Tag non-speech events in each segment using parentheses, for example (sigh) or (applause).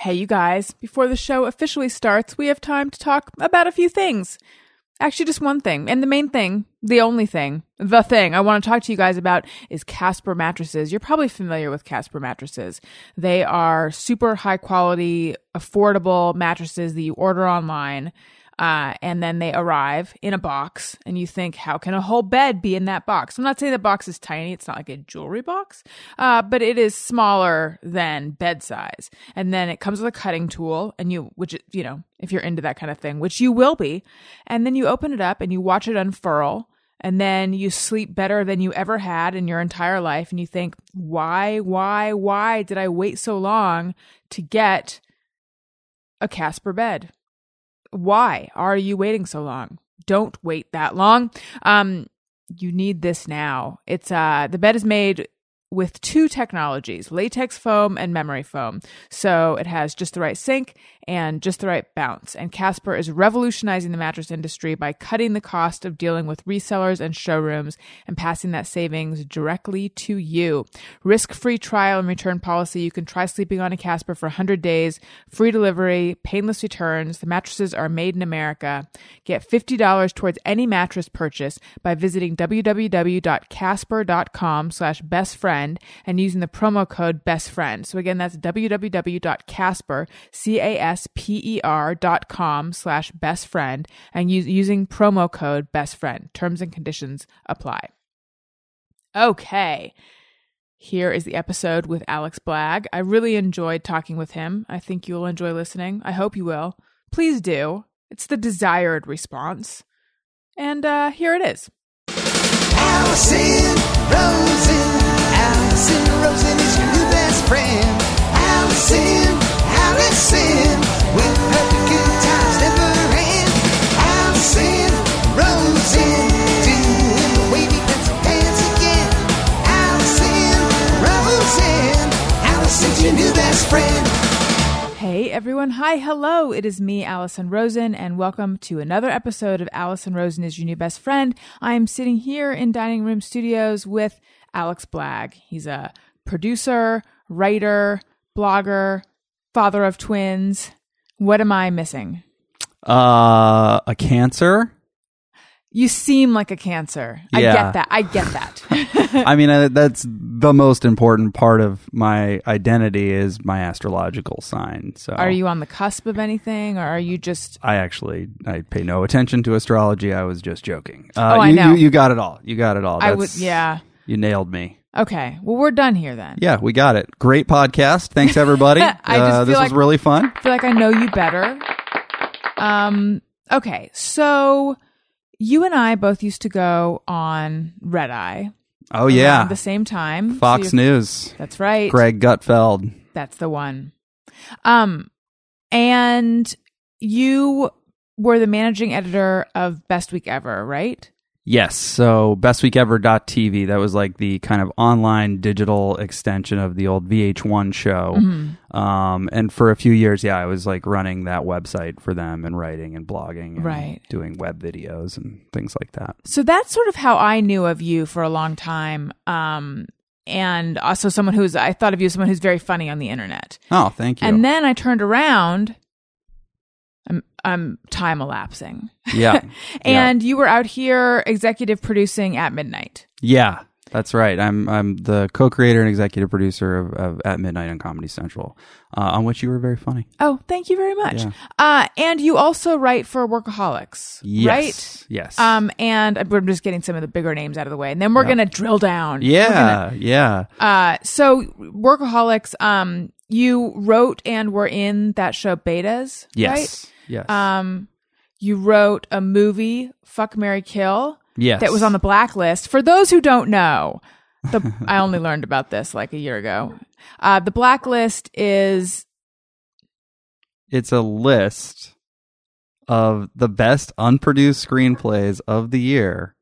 Hey, you guys, before the show officially starts, we have time to talk about a few things. Actually, just one thing. And the main thing, the only thing, the thing I want to talk to you guys about is Casper mattresses. You're probably familiar with Casper mattresses. They are super high quality, affordable mattresses that you order online. Uh, and then they arrive in a box, and you think, how can a whole bed be in that box? I'm not saying the box is tiny; it's not like a jewelry box, uh, but it is smaller than bed size. And then it comes with a cutting tool, and you, which you know, if you're into that kind of thing, which you will be, and then you open it up and you watch it unfurl, and then you sleep better than you ever had in your entire life, and you think, why, why, why did I wait so long to get a Casper bed? Why are you waiting so long? Don't wait that long. Um, you need this now. It's uh, the bed is made with two technologies latex foam and memory foam. So it has just the right sink and just the right bounce. And Casper is revolutionizing the mattress industry by cutting the cost of dealing with resellers and showrooms and passing that savings directly to you. Risk free trial and return policy. You can try sleeping on a Casper for 100 days, free delivery, painless returns. The mattresses are made in America. Get $50 towards any mattress purchase by visiting www.casper.com slash best friend and using the promo code best friend. So again, that's www.casper, C-A-S-P-E-R dot com slash best friend and use, using promo code best friend. Terms and conditions apply. Okay. Here is the episode with Alex Blagg. I really enjoyed talking with him. I think you'll enjoy listening. I hope you will. Please do. It's the desired response. And uh, here it is. Allison Rosen. Allison Rosen is your new best friend. Allison, Hey everyone, hi, hello. It is me, Allison Rosen, and welcome to another episode of Allison Rosen is Your New Best Friend. I am sitting here in Dining Room Studios with Alex Blagg. He's a producer, writer, blogger, father of twins. What am I missing? Uh, a cancer. You seem like a cancer. I get that. I get that. (laughs) I mean, uh, that's the most important part of my identity is my astrological sign. So, are you on the cusp of anything, or are you just I actually I pay no attention to astrology. I was just joking. Uh, Oh, I you, know. You, you got it all. You got it all. I would? Yeah. You nailed me. Okay. Well, we're done here then. Yeah, we got it. Great podcast. Thanks everybody. (laughs) I just uh, this like- was really fun. I feel like I know you better. Um. Okay. So you and I both used to go on Red Eye. Oh yeah, the same time. Fox So News. That's right. Greg Gutfeld. That's the one. Um, and you were the managing editor of Best Week Ever, right? Yes. So bestweekever.tv, that was like the kind of online digital extension of the old VH1 show. Mm-hmm. Um, and for a few years, yeah, I was like running that website for them and writing and blogging and Right. doing web videos and things like that. So that's sort of how I knew of you for a long time. Um, and also someone who's I thought of you as someone who's very funny on the internet. Oh, thank you. And then I turned around. I'm I'm time elapsing. yeah. (laughs) And you were out here executive producing at midnight. Yeah. That's right. I'm I'm the co-creator and executive producer of, of At Midnight on Comedy Central, uh, on which you were very funny. Oh, thank you very much. Yeah. Uh, and you also write for Workaholics, Yes. right? Yes. Um, and I'm just getting some of the bigger names out of the way, and then we're Yeah. gonna drill down. Yeah. Yeah. gonna- uh, so Workaholics, um, you wrote and were in that show Betas, Yes. Yes. Um, you wrote a movie, Fuck Marry Kill, yes. that was on the blacklist. For those who don't know, the (laughs) I only learned about this like a year ago. Uh, the blacklist is it's a list of the best unproduced screenplays of the year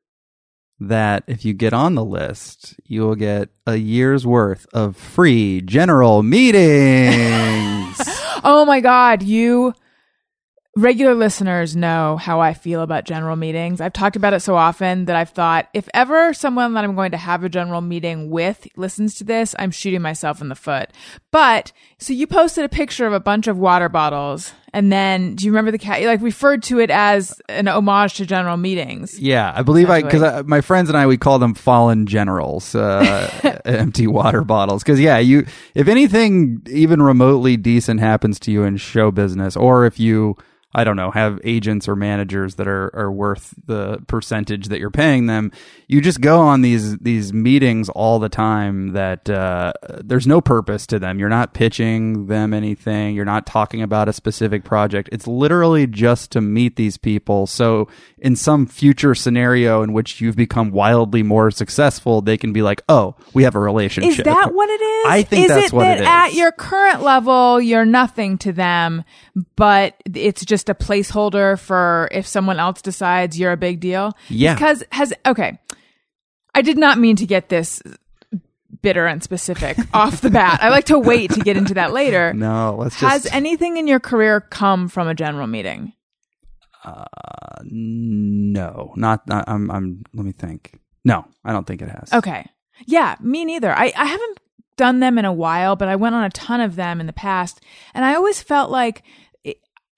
that if you get on the list you will get a year's worth of free general meetings (laughs) oh my god, you regular listeners know how I feel about general meetings. I've talked about it so often that I've thought if ever someone that I'm going to have a general meeting with listens to this, I'm shooting myself in the foot. But so you posted a picture of a bunch of water bottles and then do you remember the cat? You like referred to it as an homage to general meetings. Yeah, I believe I because my friends and I we call them fallen generals, uh, (laughs) (laughs) empty water bottles. Because yeah, you if anything even remotely decent happens to you in show business, or if you I don't know have agents or managers that are are worth the percentage that you're paying them, you just go on these these meetings all the time that uh, there's no purpose to them. You're not pitching them anything. You're not talking about a specific project. It's literally just to meet these people. So in some future scenario in which you've become wildly more successful, they can be like, "Oh, we have a relationship." Is that what it is? I think is that's it what that it at your current level you're nothing to them, but it's just a placeholder for if someone else decides you're a big deal? Yeah. Because has okay. I did not mean to get this bitter and specific (laughs) off the bat. I like to wait to get into that later. (laughs) No, let's just. Has anything in your career come from a general meeting? uh, no, not. not I'm. I'm. Let me think. No, I don't think it has. Okay. Yeah, me neither. I, I haven't done them in a while, but I went on a ton of them in the past. And I always felt like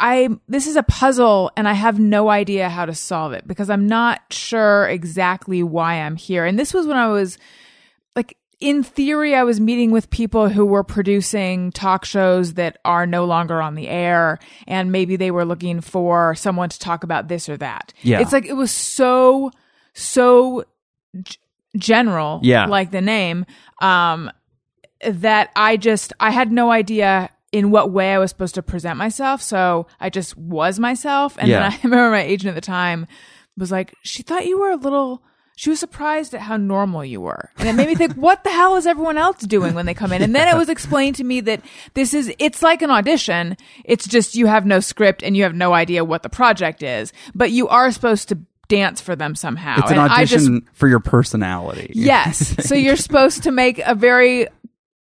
I, this is a puzzle and I have no idea how to solve it because I'm not sure exactly why I'm here. And this was when I was like, in theory, I was meeting with people who were producing talk shows that are no longer on the air, and maybe they were looking for someone to talk about this or that. Yeah. It's like it was so, so g- general, Yeah. like the name, um, that I just I had no idea in what way I was supposed to present myself. So I just was myself. And Yeah. then (laughs) I remember my agent at the time was like, she thought you were a little. She was surprised at how normal you were. And it made me think, (laughs) what the hell is everyone else doing when they come in? And then it was explained to me that this is, it's like an audition. It's just you have no script and you have no idea what the project is, but you are supposed to dance for them somehow. It's an and I just audition for your personality. Yes. (laughs) so you're supposed to make a very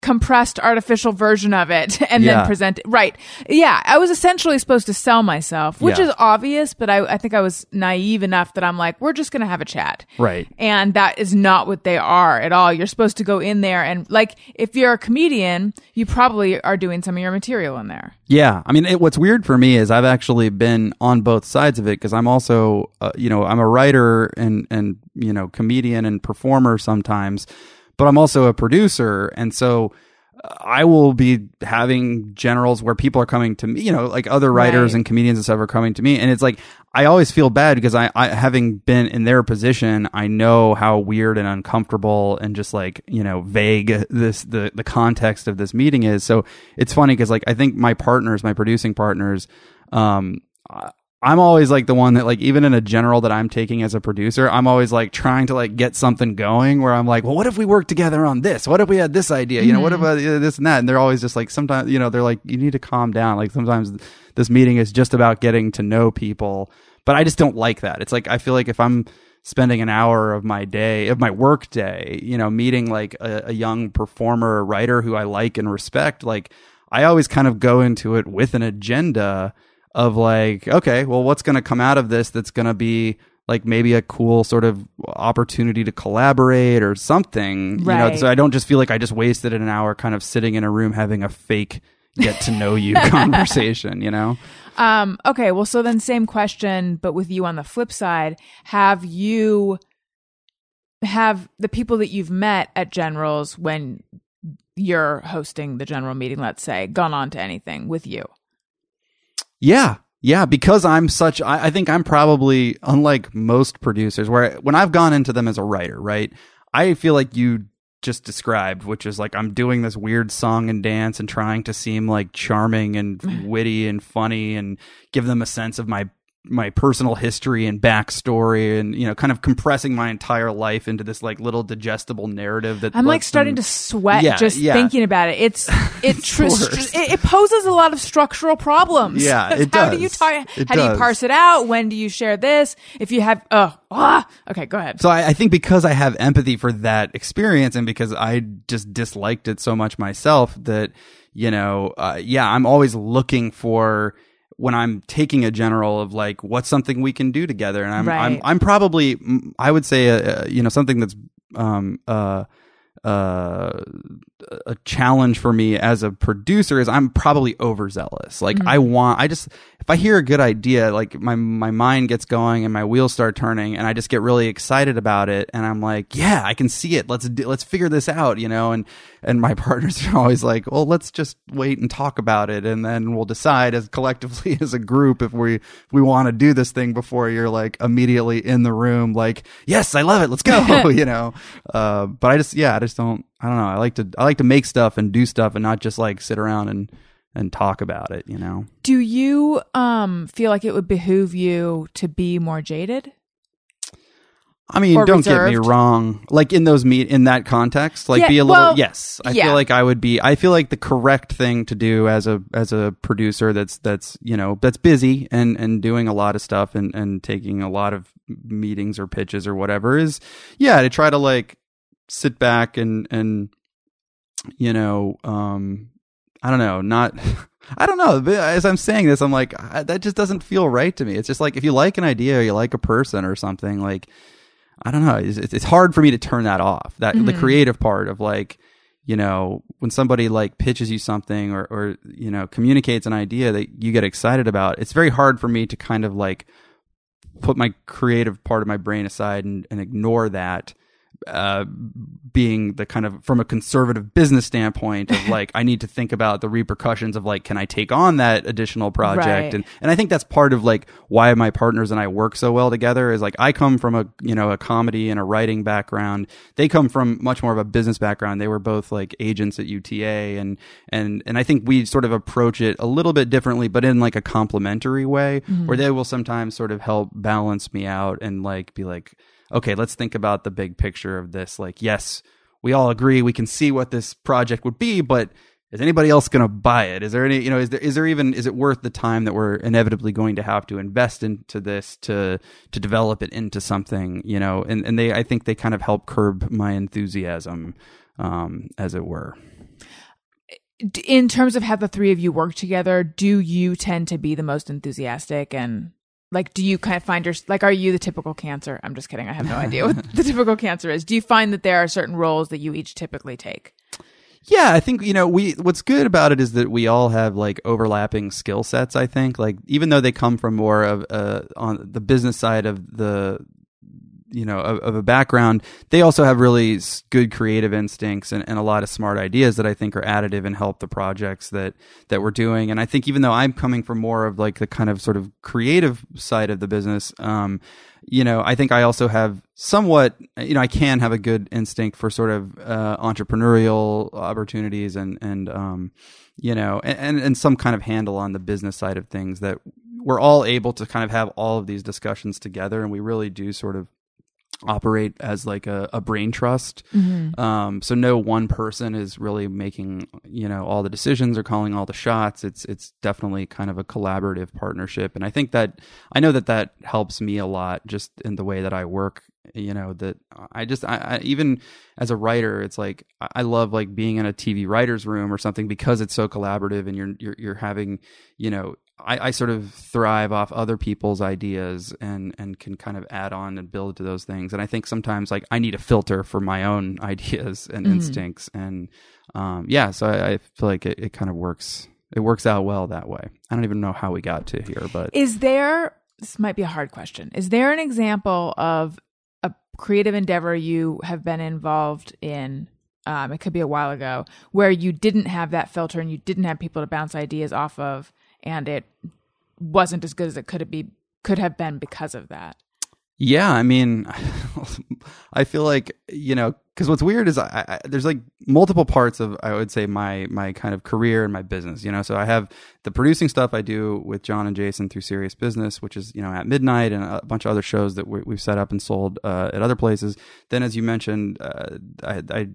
compressed artificial version of it (laughs) and Yeah. then present it. Right. Yeah. I was essentially supposed to sell myself, which Yeah. is obvious, but I, I think I was naive enough that I'm like, we're just going to have a chat. Right. And that is not what they are at all. You're supposed to go in there and like, if you're a comedian, you probably are doing some of your material in there. Yeah, I mean, it, what's weird for me is I've actually been on both sides of it because I'm also, uh, you know, I'm a writer and and you know, comedian and performer sometimes, but I'm also a producer, and so uh, I will be having generals where people are coming to me, you know, like other writers Right. and comedians and stuff are coming to me, and it's like I always feel bad because I, I having been in their position, I know how weird and uncomfortable and just like you know vague this the the context of this meeting is. So it's funny because like I think my partners, my producing partners, um, I'm always like the one that like even in a general that I'm taking as a producer, I'm always like trying to like get something going where I'm like, well, what if we work together on this? What if we had this idea? You know, what if uh, this and that? And they're always just like sometimes you know they're like you need to calm down. Like sometimes this meeting is just about getting to know people, but I just don't like that. It's like I feel like if I'm spending an hour of my day of my work day you know meeting like a, a young performer or writer who i like and respect like i always kind of go into it with an agenda of like okay well what's going to come out of this that's going to be like maybe a cool sort of opportunity to collaborate or something you know Right. so i don't just feel like i just wasted an hour kind of sitting in a room having a fake get to know you (laughs) conversation you know Um, okay, well, so then same question, but with you on the flip side, have you have the people that you've met at generals when you're hosting the general meeting, let's say, gone on to anything with you? Yeah. Yeah, because I'm such, I, I think I'm probably unlike most producers where when I've gone into them as a writer, right? I feel like you just described, which is like I'm doing this weird song and dance and trying to seem like charming and (laughs) witty and funny and give them a sense of my my personal history and backstory and you know kind of compressing my entire life into this like little digestible narrative that I'm like starting them- to sweat Yeah, just yeah. thinking about it. It's (laughs) it, tr- it it poses a lot of structural problems. Yeah, (laughs) it how do you tar- It how do you parse it out? When do you share this? If you have oh ah okay, go ahead. So I, I think because I have empathy for that experience and because I just disliked it so much myself that, you know, uh, yeah, I'm always looking for when I'm taking a general of like what's something we can do together, and I'm Right. I'm I'm probably I would say uh, uh, you know something that's um uh uh a challenge for me as a producer is I'm probably overzealous. Like I want I just if I hear a good idea, like my my mind gets going and my wheels start turning and I just get really excited about it and I'm like, yeah, I can see it. Let's do, let's figure this out, you know, and and my (laughs) partners are always like, "Well, let's just wait and talk about it and then we'll decide as collectively (laughs) as a group if we if we want to do this thing before you're like immediately in the room like, "Yes, I love it. Let's go." (laughs) you know. Uh but I just yeah, I just don't I don't know. I like to I like to make stuff and do stuff and not just like sit around and and talk about it, you know. Do you um feel like it would behoove you to be more jaded? I mean, don't get me wrong. Like in those meet in that context, like Yeah, be a little. well, yes, I yeah. feel like I would be. I feel like the correct thing to do as a as a producer that's that's you know that's busy and and doing a lot of stuff and and taking a lot of meetings or pitches or whatever is yeah to try to like sit back and and you know um I don't know not. (laughs) I don't know. As I'm saying this, I'm like, I- that just doesn't feel right to me. It's just like if you like an idea or you like a person or something, like I don't know. It's, it's it's hard for me to turn that off. That the creative part of like, you know, when somebody like pitches you something or or you know communicates an idea that you get excited about. It's very hard for me to kind of like put my creative part of my brain aside and, and ignore that. Uh, being the kind of from a conservative business standpoint of (laughs) like I need to think about the repercussions of like can I take on that additional project Right. and and I think that's part of like why my partners and I work so well together is like I come from a you know a comedy and a writing background. They come from much more of a business background. They were both like agents at UTA and and and I think we sort of approach it a little bit differently, but in like a complementary way where they will sometimes sort of help balance me out and like be like, okay, let's think about the big picture of this. Like, yes, we all agree we can see what this project would be, but is anybody else going to buy it? Is there any, you know, is there is there even is it worth the time that we're inevitably going to have to invest into this to to develop it into something, you know? And and they I think they kind of help curb my enthusiasm um as it were. In terms of how the three of you work together, do you tend to be the most enthusiastic and like do you kind of find your like are you the typical cancer? I'm just kidding. I have no idea what the typical cancer is. Do you find that there are certain roles that you each typically take? Yeah, I think you know we. What's good about it is that we all have like overlapping skill sets. I think like even though they come from more of uh, on the business side of the you know of, of a background, they also have really good creative instincts and, and a lot of smart ideas that I think are additive and help the projects that that we're doing. And I think even though I'm coming from more of like the kind of sort of creative side of the business, um, you know, I think I also have somewhat, you know, I can have a good instinct for sort of uh, entrepreneurial opportunities and and um, you know, and, and and some kind of handle on the business side of things that we're all able to kind of have all of these discussions together, and we really do sort of operate as like a, a brain trust. Um, so no one person is really making you know all the decisions or calling all the shots. It's it's definitely kind of a collaborative partnership, and I think that I know that that helps me a lot just in the way that I work. You know that I just I, I even as a writer, it's like I I love like being in a TV writers room or something because it's so collaborative and you're you're, you're having you know I, I sort of thrive off other people's ideas and and can kind of add on and build to those things. And I think sometimes like I need a filter for my own (laughs) ideas and instincts. And um, yeah, so I, I feel like it, it kind of works. It works out well that way. I don't even know how we got to here, but Is there this might be a hard question. Is there an example of a creative endeavor you have been involved in? Um, it could be a while ago where you didn't have that filter and you didn't have people to bounce ideas off of, and it wasn't as good as it could be could have been because of that. Yeah, I mean, (laughs) I feel like you know, because what's weird is I, I, there's like multiple parts of I would say my my kind of career and my business. You know, so I have the producing stuff I do with John and Jason through Serious Business, which is you know at midnight, and a bunch of other shows that we, we've set up and sold uh, at other places. Then, as you mentioned, uh, I, I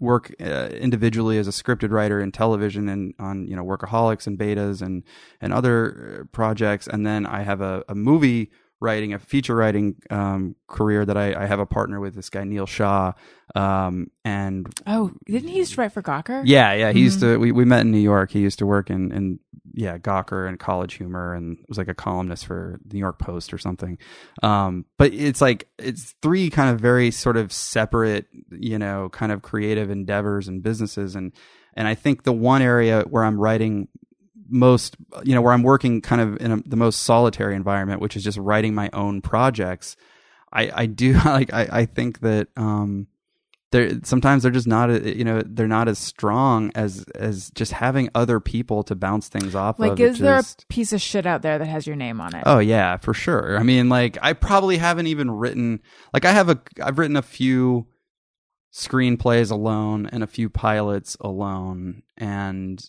work uh, individually as a scripted writer in television and on you know Workaholics and Betas and and other uh, projects, and then I have a, a movie writing a feature writing um, career that I, I have a partner with this guy Neel Shah, um, and Oh, didn't he used to write for Gawker? yeah, yeah, he used Mm-hmm. to. We, we met in New York. He used to work in, in yeah Gawker and College Humor, and was like a columnist for the New York Post or something. Um, but it's like it's three kind of very sort of separate, you know, kind of creative endeavors and businesses, and and I think the one area where I'm writing most, you know, where I'm working kind of in a, the most solitary environment, which is just writing my own projects. I I do (laughs) like I I think that um they're sometimes they're just not a- you know they're not as strong as as just having other people to bounce things off Like, of. is It there just- a piece of shit out there that has your name on it? Oh yeah, for sure. I mean, like I probably haven't even written like I have a I've written a few screenplays alone and a few pilots alone and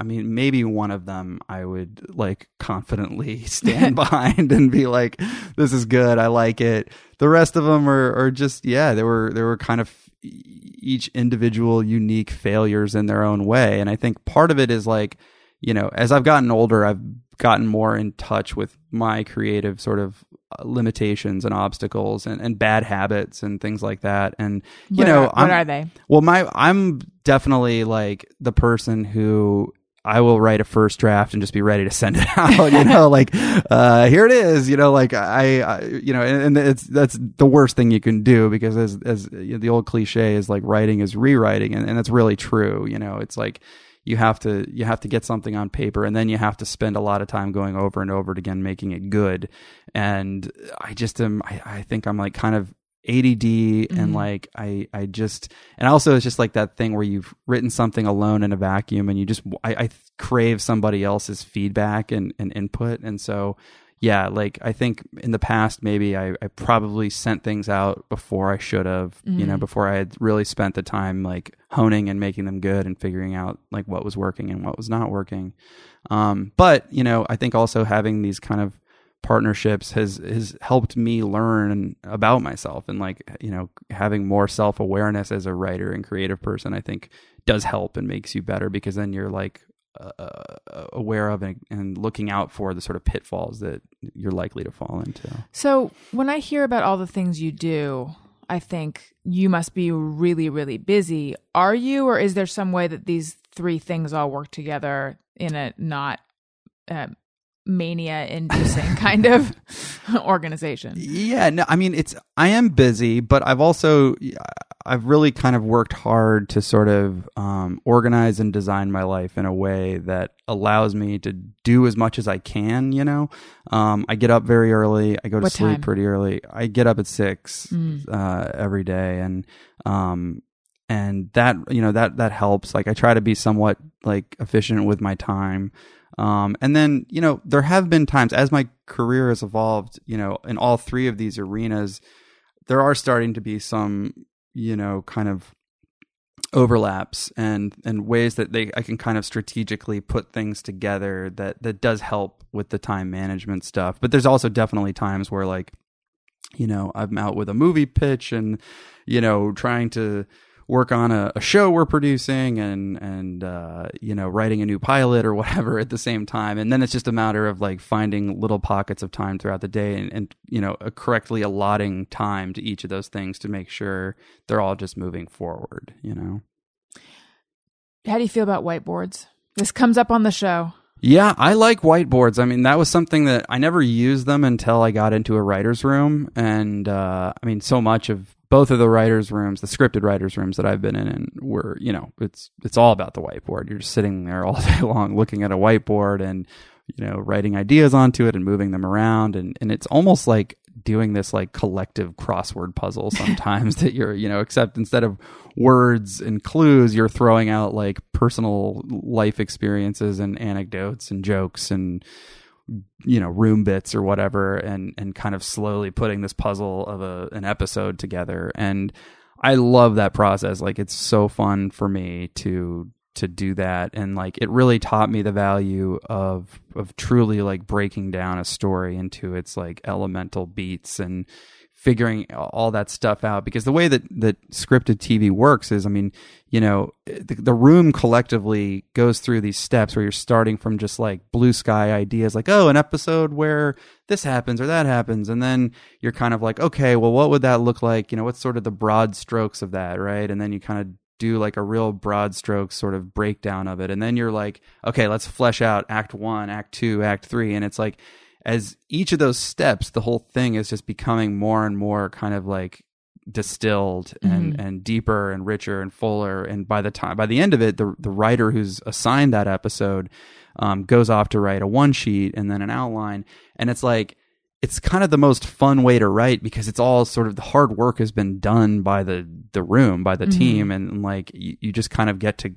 I mean maybe one of them I would like confidently (laughs) stand behind and be like this is good. I like it. The rest of them are are just yeah, they were they were kind of each individual unique failures in their own way and I think part of it is like you know, as I've gotten older, I've gotten more in touch with my creative sort of uh, limitations and obstacles and, and bad habits and things like that. And you What know, are, what I'm, are they? well, my I'm definitely like the person who I will write a first draft and just be ready to send it (laughs) out. You know, like uh, here it is. You know, like I, I you know, and, and it's that's the worst thing you can do because as as you know, the old cliche is like writing is rewriting, and, and that's really true. You know, it's like you have to you have to get something on paper and then you have to spend a lot of time going over and over it again making it good and i just am i, I think i'm like kind of ADD and like I I just and also it's just like that thing where you've written something alone in a vacuum and you just I, I crave somebody else's feedback and, and input. And so yeah like I think in the past maybe I, I probably sent things out before I should have you know before I had really spent the time like honing and making them good and figuring out like what was working and what was not working. Um but you know I think also having these kind of partnerships has has helped me learn about myself and like you know having more self-awareness as a writer and creative person i think does help and makes you better because then you're like uh, aware of and, and looking out for the sort of pitfalls that you're likely to fall into So when I hear about all the things you do, I think you must be really, really busy. Are you, or is there some way that these three things all work together in a not uh, mania inducing (laughs) kind of organization? Yeah, no, I mean it's I am busy, but I've also I've really kind of worked hard to sort of um, organize and design my life in a way that allows me to do as much as I can. You know, um, I get up very early. I go to What sleep time? pretty early. I get up at six Mm. uh, every day, and um, and that you know that that helps. Like I try to be somewhat like efficient with my time. Um, and then, you know, there have been times as my career has evolved, you know, in all three of these arenas, there are starting to be some, you know, kind of overlaps and and ways that they I can kind of strategically put things together that that does help with the time management stuff. But there's also definitely times where like you know, I'm out with a movie pitch and you know, trying to work on a, a show we're producing and and uh, you know writing a new pilot or (laughs) whatever at the same time and then it's just a matter of like finding little pockets of time throughout the day and, and you know correctly allotting time to each of those things to make sure they're all just moving forward you know How do you feel about whiteboards? This comes up on the show. Yeah, I like whiteboards. I mean, that was something that I never used them until I got into a writer's room. And uh, I mean, so much of both of the writers' rooms, the scripted writers' rooms that I've been in, and were, you know, it's it's all about the whiteboard. You're just sitting there all (laughs) day long looking at a whiteboard and, you know, writing ideas onto it and moving them around. And, and it's almost like doing this like collective crossword puzzle (laughs) sometimes that you're, you know, except instead of words and clues, you're throwing out like personal life experiences and anecdotes and jokes and you know room bits or whatever and and kind of slowly putting this puzzle of a an episode together. And I love that process. Like it's so fun for me to to do that. And like it really taught me the value of of truly like breaking down a story into its like elemental beats and figuring all that stuff out because the way that that scripted TV works is I mean you know the, the room collectively goes through these steps where you're starting from just like blue sky ideas like oh an episode where this happens or that happens and then you're kind of like okay well what would that look like? You know what's sort of the broad strokes of that right? And then you kind of do like a real broad stroke sort of breakdown of it and then you're like okay let's flesh out act 1 act 2 act 3 and it's like as each of those steps, the whole thing is just becoming more and more kind of like distilled and Mm-hmm. and deeper and richer and fuller. And by the time by the end of it, the the writer who's assigned that episode um, goes off to write a one sheet and then an outline, and it's like it's kind of the most fun way to write because it's all sort of the hard work has been done by the the room by the Mhm. team and like you, you just kind of get to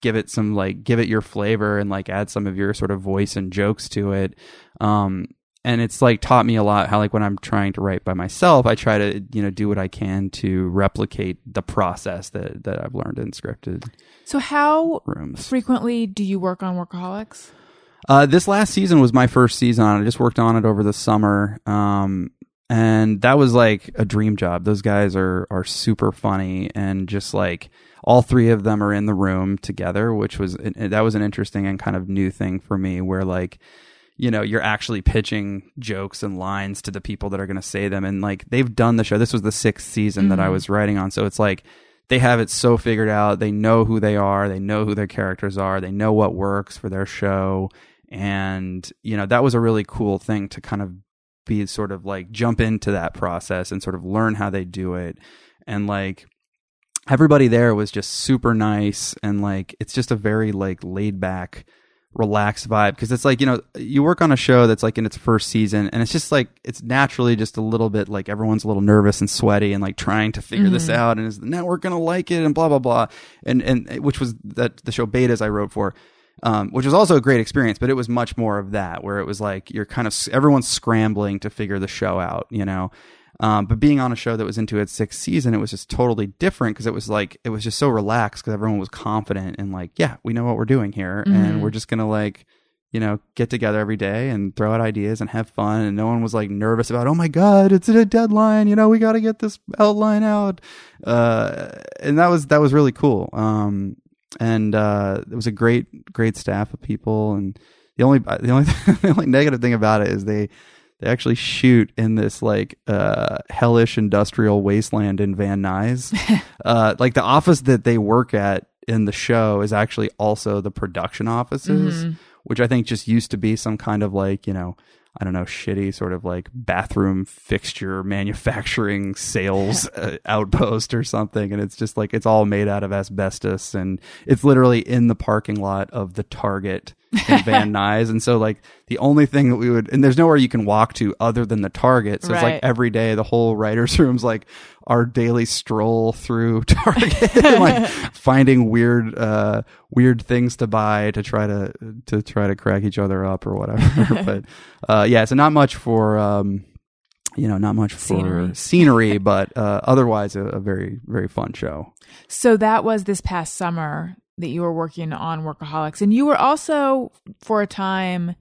give it some like give it your flavor and like add some of your sort of voice and jokes to it um and it's like taught me a lot how like when i'm trying to write by myself i try to you know do what i can to replicate the process that that i've learned in scripted So how rooms frequently do you work on Workaholics? uh, this last season was my first season on it. I just worked on it over the summer. Um, and that was like a dream job. Those guys are, are super funny and just like all three of them are in the room together, which was, that was an interesting and kind of new thing for me where like, you know, you're actually pitching jokes and lines to the people that are going to say them. And like they've done the show. This was the sixth season that I Mhm. was writing on. So it's like, they have it so figured out. They know who they are. They know who their characters are. They know what works for their show. And, you know, that was a really cool thing to kind of be sort of like jump into that process and sort of learn how they do it. And like, everybody there was just super nice. And like, it's just a very like laid back, relaxed vibe because it's like you know you work on a show that's like in its first season and it's just like it's naturally just a little bit like everyone's a little nervous and sweaty and like trying to figure this Mhm. out and is the network gonna like it and blah blah blah and and which was that the show betas I wrote for um, which was also a great experience but it was much more of that where it was like you're kind of everyone's scrambling to figure the show out you know um, but being on a show that was into its sixth season, it was just totally different because it was like it was just so relaxed because everyone was confident and like, yeah, we know what we're doing here, Mhm. and we're just gonna like, you know, get together every day and throw out ideas and have fun. And no one was like nervous about, oh my god, it's a deadline, you know, we got to get this outline out. Uh, and that was that was really cool. Um, and uh, it was a great great staff of people. And the only the only (laughs) the only negative thing about it is they they actually shoot in this like uh hellish industrial wasteland in Van Nuys. (laughs) uh like the office that they work at in the show is actually also the production offices, Mhm. which I think just used to be some kind of like, you know, I don't know, shitty sort of like bathroom fixture (laughs) manufacturing sales (laughs) uh, outpost or something. And it's just like, it's all made out of asbestos and it's literally in the parking lot of the Target in Van (laughs) Nuys. And so, like, the only thing that we would, and there's nowhere you can walk to other than the Target. So it's like every day, the whole writer's (laughs) room's like our daily stroll through (laughs) Target, and, like finding weird, uh, weird things to buy to try to, to try to crack each other up or whatever. but, uh, yeah, so not much for, um, you know, not much for Scenery. scenery, but uh, otherwise a, a very, very fun show. So that was this past summer that you were working on Workaholics. And you were also, for a time,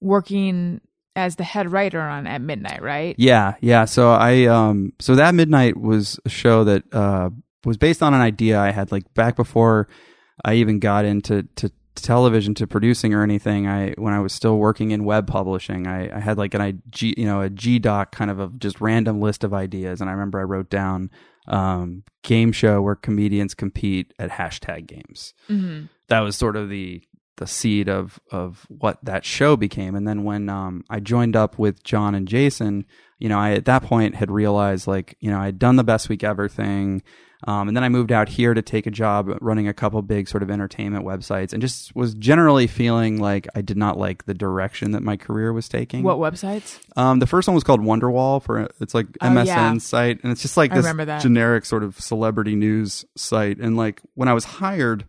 working as the head writer on At Midnight, right? Yeah, yeah. So I um so that midnight was a show that uh was based on an idea I had like back before I even got into to television to producing or anything. I when I was still working in web publishing, I, I had like an I G you know a G doc kind of a just random list of ideas, and I remember I wrote down um game show where comedians compete at hashtag games Mm-hmm. that was sort of the the seed of of what that show became. And then when um, I joined up with John and Jason, you know, I at that point had realized like you know I had done the best week ever thing. Um, and then I moved out here to take a job running a couple big sort of entertainment websites, and just was generally feeling like I did not like the direction that my career was taking. What websites? Um, the first one was called Wonderwall for it's like Oh, MSN yeah. site, and it's just like I this generic sort of celebrity news site. And like when I was hired,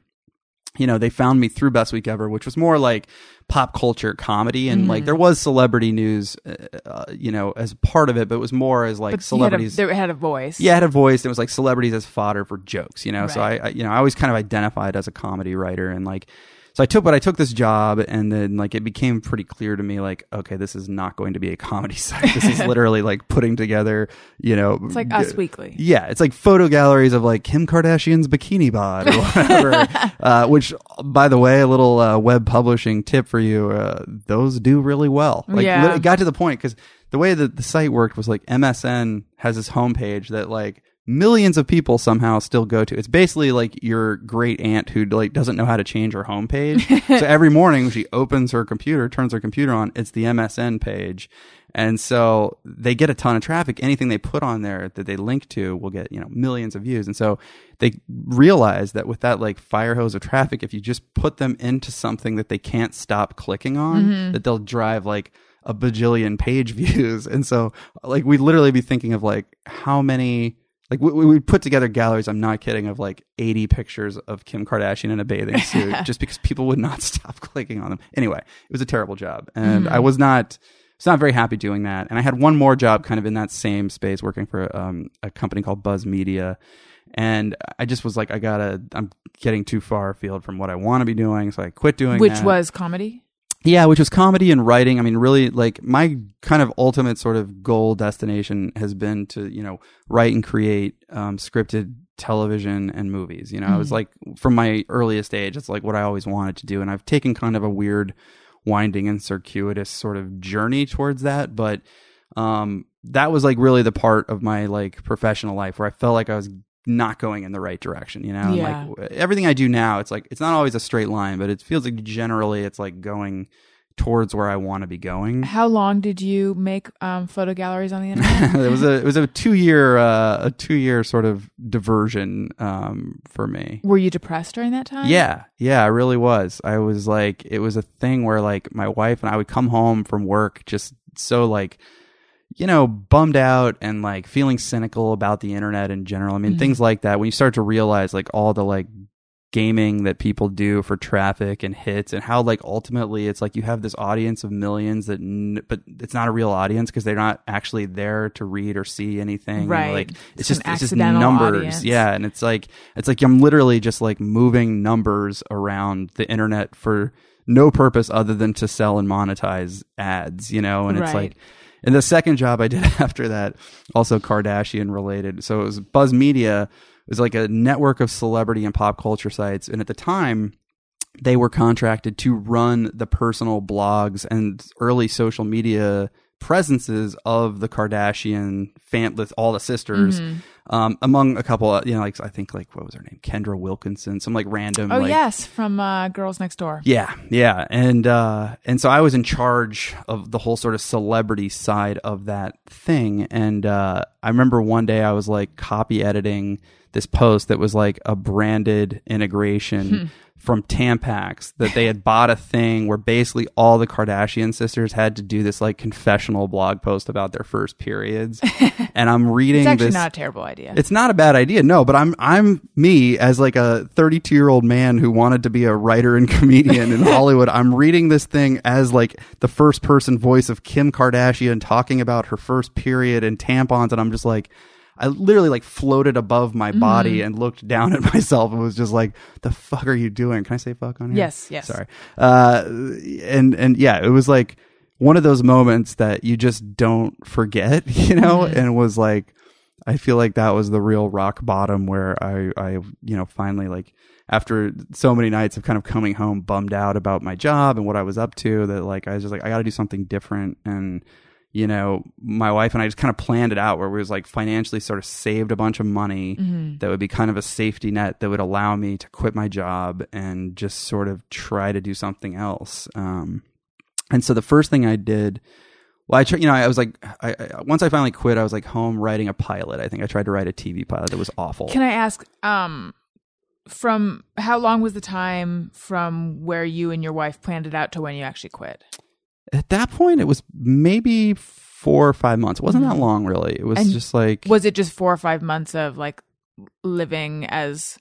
you know, they found me through Best Week Ever, which was more like pop culture comedy, and like Mhm. there was celebrity news, uh, uh, you know, as part of it, but it was more as like but celebrities. You had a, they had a voice. Yeah, it had a voice. It was like celebrities as fodder for jokes, you know. So I, I, you know, I always kind of identified as a comedy writer, and like, so I took, but I took this job, and then like it became pretty clear to me, like, okay, this is not going to be a comedy (laughs) site. This is literally like putting together, you know, It's like Us Weekly. yeah, it's like photo galleries of like Kim Kardashian's bikini bod or whatever. (laughs) uh, which, by the way, a little uh, web publishing tip for you: uh, those do really well. Like, Yeah. it got to the point because the way that the site worked was like MSN has this homepage that like millions of people somehow still go to. It's basically like your great aunt who like doesn't know how to change her homepage. so (laughs) every morning she opens her computer, turns her computer on, it's the MSN page. And so they get a ton of traffic. Anything they put on there that they link to will get, you know, millions of views. And so they realize that with that like fire hose of traffic, if you just put them into something that they can't stop clicking on, mm-hmm. that they'll drive like a bajillion page (laughs) views. And so like we'd literally be thinking of like how many like we, we put together galleries. I'm not kidding. Of like 80 pictures of Kim Kardashian in a bathing (laughs) suit, just because people would not (laughs) stop clicking on them. Anyway, it was a terrible job, and I was not was not very happy doing that. And I had one more job, kind of in that same space, working for um, a company called Buzz Media. And I just was like, I gotta, I'm getting too far afield from what I want to be doing, so I quit doing Which that. was comedy. Yeah, which was comedy and writing. I mean, really, like my kind of ultimate sort of goal destination has been to, you know, write and create um, scripted television and movies. You know, I was like from my earliest age, it's like what I always wanted to do. And I've taken kind of a weird, winding and circuitous sort of journey towards that. But um, that was like really the part of my like professional life where I felt like I was not going in the right direction, you know? Yeah. like everything I do now, it's like it's not always a straight line, but it feels like generally it's like going towards where I want to be going. How long did you make um, photo galleries on the internet? (laughs) it was a it was a two year uh, a two year sort of diversion um, for me. Were you depressed during that time? Yeah, yeah, I really was. I was like, it was a thing where like my wife and I would come home from work just so like, you know, bummed out and like feeling cynical about the internet in general. I mean, Mhm. things like that. When you start to realize like all the like gaming that people do for traffic and hits and how like ultimately it's like you have this audience of millions that n- but it's not a real audience because they're not actually there to read or see anything Right. like It's it's, just it's just numbers audience. yeah and it's like it's like i'm literally just like moving numbers around the internet for no purpose other than to sell and monetize ads you know and it's Right. like and the second job i did (laughs) after that also kardashian related. So it was buzz media. It was like a network of celebrity and pop culture sites. And at the time they were contracted to run the personal blogs and early social media presences of the Kardashian with all the sisters, Mm-hmm. um, among a couple, of, you know, like I think like what was her name, Kendra Wilkinson, some like random. Oh like, yes, from uh, Girls Next Door. yeah, yeah, and uh, and so I was in charge of the whole sort of celebrity side of that thing, and uh, I remember one day I was like copy editing this post that was like a branded integration from Tampax that they had bought a thing where basically all the Kardashian sisters had to do this like confessional blog post about their first periods, (laughs) and I'm reading It's actually this. not a terrible idea. It's not a bad idea, no. But I'm I'm me as like a 32 year old man who wanted to be a writer and comedian in (laughs) Hollywood. I'm reading this thing as like the first person voice of Kim Kardashian talking about her first period and tampons, and I'm just like. I literally like floated above my Mm-hmm. body and looked down (laughs) at myself and was just like, "The fuck are you doing?" Can I say "fuck" on here? Yes, yes. Sorry. Uh, and and yeah, it was like one of those moments that you just don't forget, (laughs) you know, Mm-hmm. and was like, I feel like that was the real rock bottom where I, I, you know, finally like after so many nights of kind of coming home bummed out about my job and what I was up to that like I was just like I got to do something different and you know my wife and I just kind of planned it out where we was like financially sort of saved a bunch of money Mm-hmm. that would be kind of a safety net that would allow me to quit my job and just sort of try to do something else um and so the first thing I did well, I tried, you know, I was like, I, I, once I finally quit, I was like home writing a pilot. I think I tried to write a TV pilot that was awful. Can I ask, um, from how long was the time from where you and your wife planned it out to when you actually quit? At that point, it was maybe four or five months. It wasn't that long, really. It was And just like, Was it just four or five months of like living as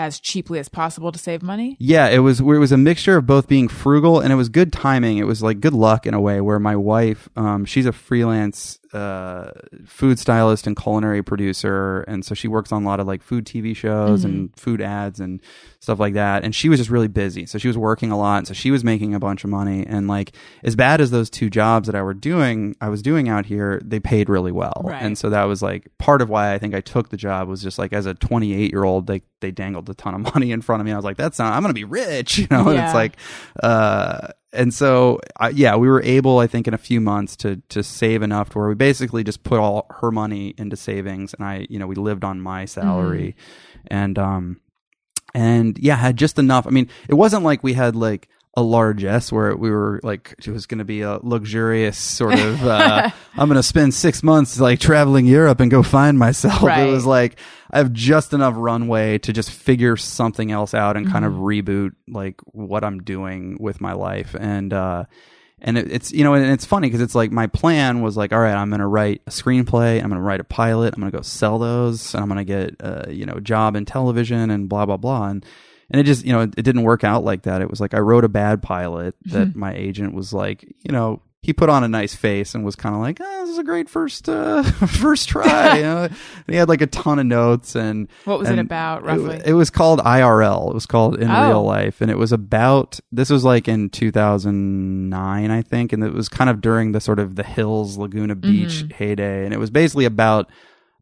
as cheaply as possible to save money. Yeah, it was it was a mixture of both being frugal and it was good timing. It was like good luck in a way where my wife, um, she's a freelance uh, food stylist and culinary producer, and so she works on a lot of like food TV shows and food ads and stuff like that. And she was just really busy, so she was working a lot, so she was making a bunch of money. And like as bad as those two jobs that I were doing, I was doing out here, they paid really well, Right. and so that was like part of why I think I took the job was just like as a 28 year old, they they dangled a ton of (laughs) money in front of me. I was like, that's not, I'm gonna be rich, (laughs) you know. And it's like, uh, and so I, yeah, we were able, I think, in a few months to to save enough to where we basically just put all her money into savings, and I, you know, we lived on my salary, and um, and yeah, had just enough. I mean, it wasn't like we had like a largesse where we were like it was going to be a luxurious sort of uh, (laughs) I'm going to spend 6 months like traveling Europe and go find myself. Right. It was like I have just enough runway to just figure something else out and kind of reboot like what I'm doing with my life and uh and it, it's you know and it's funny because it's like my plan was like all right i'm going to write a screenplay i'm going to write a pilot i'm going to go sell those and i'm going to get uh, you know a job in television and blah blah blah and and it just you know it, it didn't work out like that it was like i wrote a bad pilot (laughs) that my agent was like you know he put on a nice face and was kind of like oh, this is a great first uh (laughs) first try you know? (laughs) and he had like a ton of notes and What was it about, roughly? it, was called IRL. It was called in Oh. real life, and it was about. This was like in 2009, I think, and it was kind of during the sort of the Hills Laguna Beach heyday, and it was basically about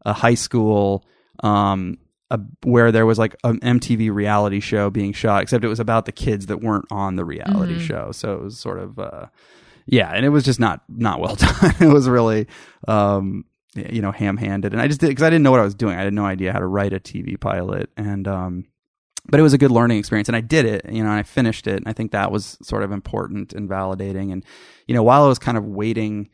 a high school. Um, a, where there was like an MTV reality show being shot, except it was about the kids that weren't on the reality show. So it was sort of, uh, yeah, and it was just not not well (laughs) done. it was really, um, you know, ham handed, and I just did because I didn't know what I was doing. I had no idea how to write a TV pilot, and um, but it was a good learning experience, and I did it, you know, and I finished it, and I think that was sort of important and validating, and you know, while I was kind of waiting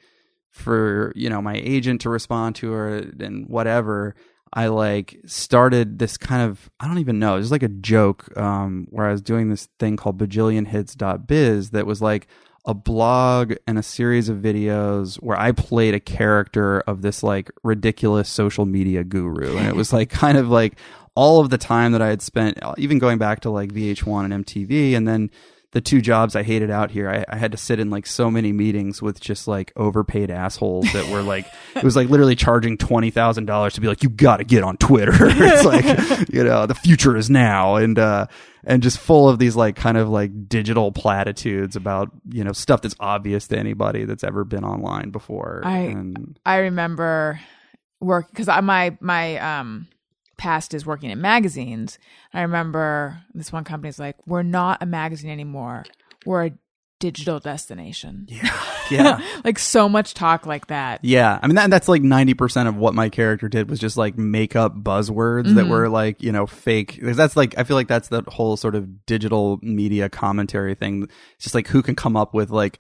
for you know my agent to respond to her and whatever i like started this kind of i don't even know it was like a joke um where i was doing this thing called bajillionhits.biz that was like a blog and a series of videos where i played a character of this like ridiculous social media guru. And it was like (laughs) kind of like all of the time that i had spent even going back to like vh1 and mtv and then the two jobs I hated out here, I, I had to sit in like so many meetings with just like overpaid assholes that were like, it was like literally charging twenty thousand dollars to be like, you got to get on Twitter. (laughs) it's like, you know, the future is now, and uh, and just full of these like kind of like digital platitudes about you know stuff that's obvious to anybody that's ever been online before. I- and I remember work because I my my um past is working in magazines. I remember this one company's like, "We're not a magazine anymore. We're a digital destination." yeah. (laughs) Yeah. like so much talk like that. Yeah, I mean that that's like ninety percent of what my character did was just like make up buzzwords that were mm-hmm. like you know fake. 'Cause That's like I feel like that's the whole sort of digital media commentary thing. It's just like who can come up with like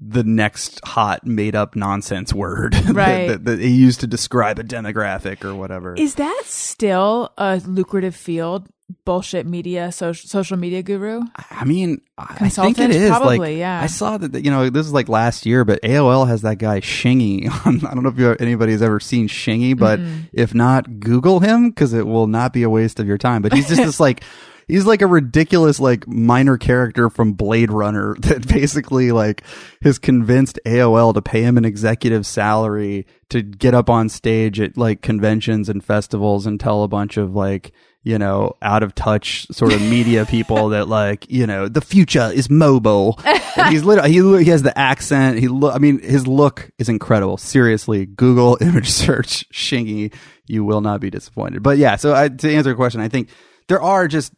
the next hot made up nonsense word (laughs) that- Right. that, that, they use to describe a demographic or whatever. Is that still a lucrative field? Bullshit media, social social media guru. I mean, I think Consultant? it is. Probably, like, yeah. I saw that, that, you know, this is like last year, but AOL has that guy Shingy. (laughs) I don't know if you, anybody's ever seen Shingy, but mm-hmm. if not, Google him because it will not be a waste of your time. But he's just (laughs) this like, he's like a ridiculous, like minor character from Blade Runner (laughs) that basically like has convinced AOL to pay him an executive salary to get up on stage at like conventions and festivals and tell a bunch of like, you know, out of touch sort of media (laughs) people that like, you know, the future is mobile. (laughs) he's literally, he, he has the accent. He look, I mean, his look is incredible. Seriously, Google image search Shingy. You will not be disappointed. But yeah, so I, to answer your question, I think there are just,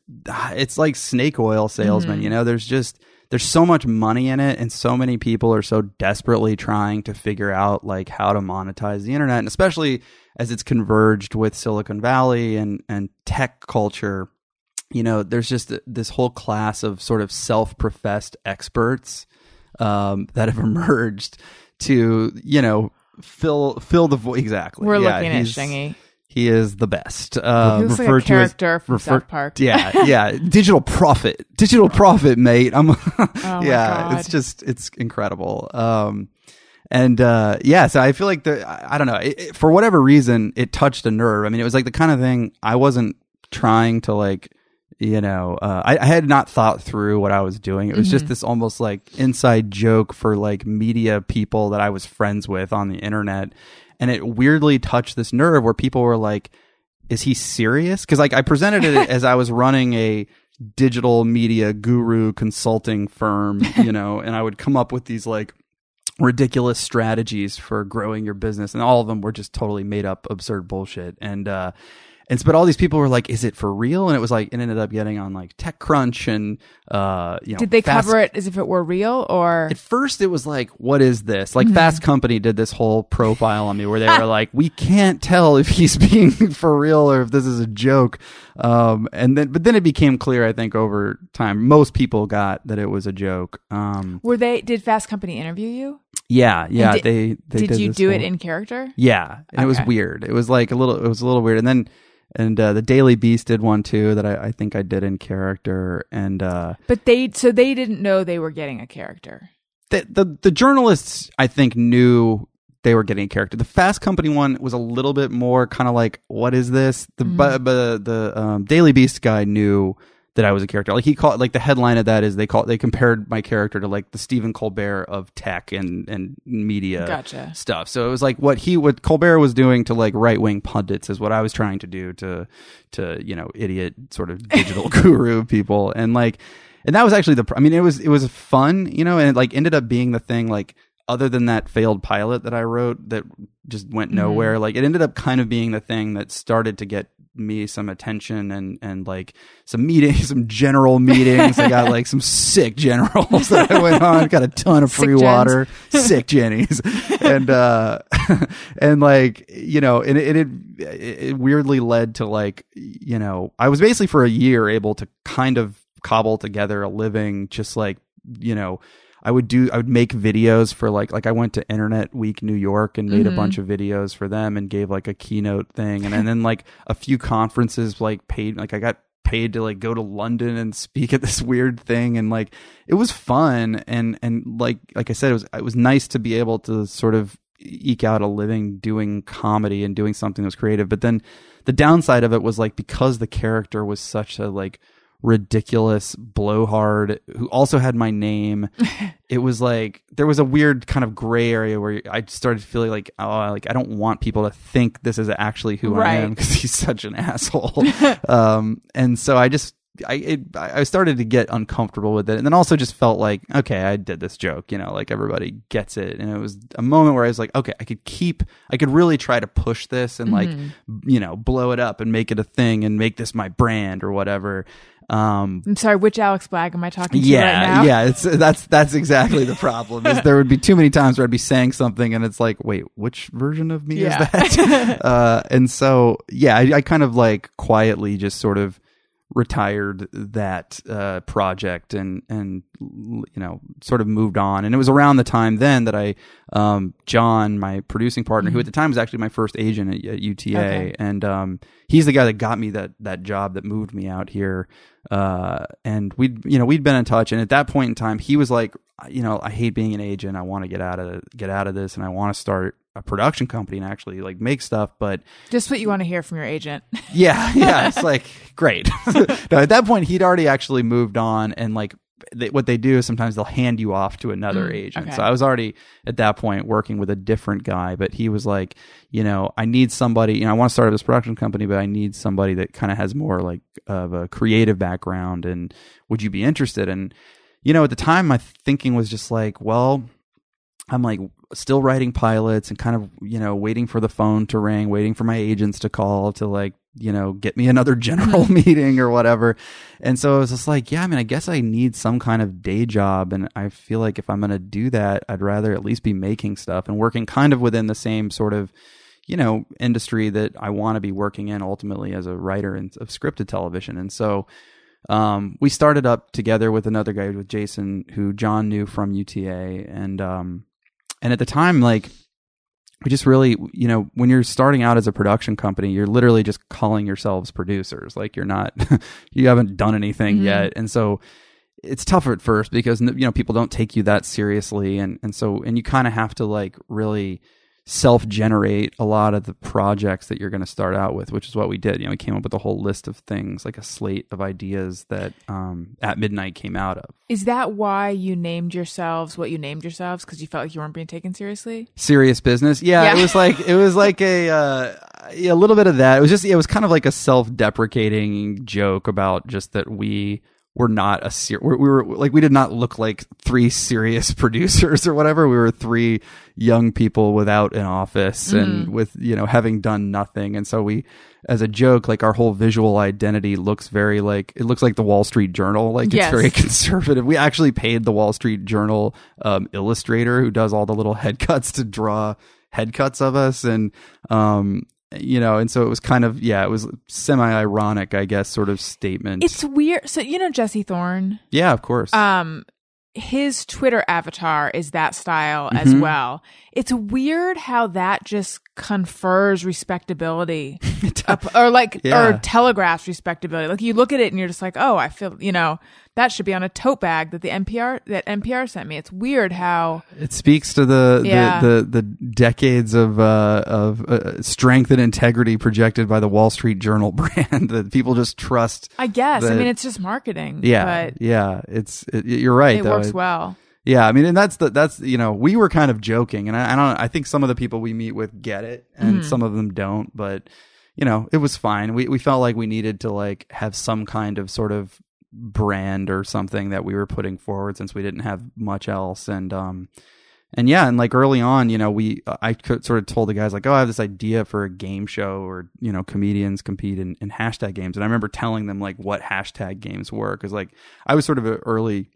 it's like snake oil salesmen, you know, there's just, there's so much money in it and so many people are so desperately trying to figure out like how to monetize the internet and especially as it's converged with silicon valley and and tech culture you know there's just this whole class of sort of self-professed experts um, (laughs) that have emerged to you know fill fill the void exactly. We're Yeah, looking at Shingy. He is the best. Um, He like a to as- character from refer- South Park. (laughs) Yeah, yeah. (laughs) Digital prophet, digital prophet, mate. I'm. (laughs) Oh my yeah, God. it's just it's incredible. Um, and uh, yeah, so I feel like the I, I don't know it, it- for whatever reason it touched a nerve. I mean, it was like the kind of thing I wasn't trying to like you know, uh, I, I had not thought through what I was doing. It was just this almost like inside joke for like media people that I was friends with on the internet. And it weirdly touched this nerve where people were like, is he serious? Cause like I presented it (laughs) as I was running a digital media guru consulting firm, you know, (laughs) and I would come up with these like ridiculous strategies for growing your business and all of them were just totally made up absurd bullshit and uh and but all these people were like, "Is it for real?" And it was like, it ended up getting on like TechCrunch and uh, you know, Did they Fast- cover it as if it were real or At first, it was like, "What is this?" Like Fast Company did this whole profile on me where they were like, "We can't tell if he's (laughs) being for real or if this is a joke." Um, and then, but then it became clear, I think, over time, most people got that it was a joke. Um, were they? Did Fast Company interview you? yeah, yeah, did- they, they did, you this do it in character? Yeah, and it was weird. It was like a little. It was a little weird. And then, and uh, the Daily Beast did one too that I, I think I did in character. And uh, But they so they didn't know they were getting a character. the, the the journalists I think knew they were getting a character. The Fast Company one was a little bit more kind of like, what is this? The but, but the um, Daily Beast guy knew that I was a character. Like he called like the headline of that is they call they compared my character to like the Stephen Colbert of tech and and media Gotcha. stuff. So it was like what he what Colbert was doing to like right wing pundits is what I was trying to do to to you know idiot sort of digital (laughs) guru people and like and that was actually the I mean it was it was fun you know and it like ended up being the thing like other than that failed pilot that I wrote that just went nowhere. Like it ended up kind of being the thing that started to get me some attention and and like some meetings (laughs) some general meetings. I got like some sick generals that I went on. Got a ton of free gens. water. Sick jennies. (laughs) And uh (laughs) and like you know and it, it it weirdly led to like you know i was basically for a year able to kind of cobble together a living just like you know I would do I would make videos for like like I went to Internet Week New York and made a mm-hmm. bunch of videos for them and gave like a keynote thing. And, and then like a few conferences like paid like I got paid to like go to London and (laughs) speak at this weird thing. And like it was fun. And and like like I said it was it was nice to be able to sort of eke out a living doing comedy and doing something that was creative. But then the downside of it was like because the character was such a like ridiculous blowhard who also had my name. (laughs) It was like there was a weird kind of gray area where i started feeling like oh like i don't want people to think this is actually who i am because he's such an asshole. (laughs) Um and so i just I it, I started to get uncomfortable with it, and then also just felt like, okay, I did this joke, you know, like everybody gets it, and it was a moment where I was like, okay, I could keep, I could really try to push this and like, you know, blow it up and make it a thing and make this my brand or whatever. Um, I'm sorry, which Alex Blagg am I talking to yeah, right now? yeah, it's that's that's exactly the problem. Is there would be too many times where I'd be saying something and it's like, wait, which version of me Yeah. is that? (laughs) uh, and so yeah, I, I kind of like quietly just sort of retired that uh, project and and you know sort of moved on. And it was around the time then that I, um, John, my producing partner, who at the time was actually my first agent at, at UTA, Mm-hmm. Okay. and um, he's the guy that got me that that job that moved me out here. Uh, and we'd you know we'd been in touch, and at that point in time, he was like, you know, I hate being an agent. I want to get out of get out of this, and I want to start a production company and actually like make stuff. But Just what you want to hear from your agent. (laughs) yeah, yeah, it's like great. (laughs) no, at that point, he'd already actually moved on, and like they, what they do is sometimes they'll hand you off to another Mm, agent. okay. So I was already at that point working with a different guy, but he was like, you know, I need somebody. You know, I want to start this production company, but I need somebody that kind of has more like of a creative background. And would you be interested? And you know, at the time, my thinking was just like, well. I'm like still writing pilots and kind of, you know, waiting for the phone to ring, waiting for my agents to call to like, you know, get me (laughs) another general (laughs) meeting or whatever. And so I was just like, yeah, I mean, I guess I need some kind of day job. And I feel like if I'm going to do that, I'd rather at least be making stuff and working kind of within the same sort of, you know, industry that I want to be working in ultimately as a writer in, of scripted television. And so, um, we started up together with another guy with Jason who John knew from UTA and um and at the time like we just really you know when you're starting out as a production company you're literally just calling yourselves producers. Like you're not (laughs) you haven't done anything yet. And so it's tougher at first because you know people don't take you that seriously. And and so and you kind of have to like really self generate a lot of the projects that you're going to start out with, which is what we did. You know, we came up with a whole list of things, like a slate of ideas that um, at midnight came out of. Is that why you named yourselves what you named yourselves? Because you felt like you weren't being taken seriously? Serious business, yeah. Yeah. It was like it was like a uh, a little bit of that. It was just it was kind of like a self deprecating joke about just that we were not a ser- we we were like we did not look like three serious (laughs) producers or whatever. We were three young people without an office and with you know having done nothing, and so we. As a joke, like our whole visual identity looks very like it looks like the Wall Street Journal. Like it's very conservative. We actually paid the Wall Street Journal um, illustrator who does all the little (laughs) head cuts to draw head cuts of us, and um, you know, and so it was kind of yeah, it was semi ironic, I guess, sort of statement. It's weird. So, you know Jesse Thorn? yeah, of course. Um, his Twitter avatar is that style as Mm-hmm. well. It's weird how that just confers respectability, (laughs) up, or like, Yeah. or telegraphs respectability. Like you look at it and you're just like, oh, I feel, you know, that should be on a tote bag that the NPR that NPR sent me. It's weird how it speaks to the Yeah. the, the the decades of uh, of uh, strength and integrity projected by the Wall Street Journal (laughs) brand that people just trust. I guess. I mean, it's just marketing. Yeah, but yeah, it's it, you're right. it though. works It- well. Yeah, I mean, and that's the that's you know we were kind of joking, and I, I don't I think some of the people we meet with get it, and some of them don't, but you know it was fine. We we felt like we needed to like have some kind of sort of brand or something that we were putting forward since we didn't have much else, and um and yeah, and like early on, you know, we I could sort of told the guys like, oh, I have this idea for a game show, or you know, comedians compete in, in hashtag games, and I remember telling them like what hashtag games were because like I was sort of an early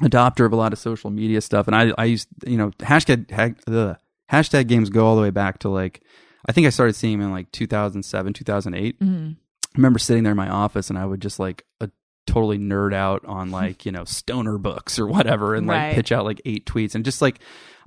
adopter of a lot of social media stuff, and I I used you know hashtag hag, ugh, hashtag games go all the way back to like I think I started seeing them in like 2007 2008. Mhm. I remember sitting there in my office and I would just like a, totally nerd out on (laughs) like you know stoner books or whatever and like Right. pitch out like eight tweets and just like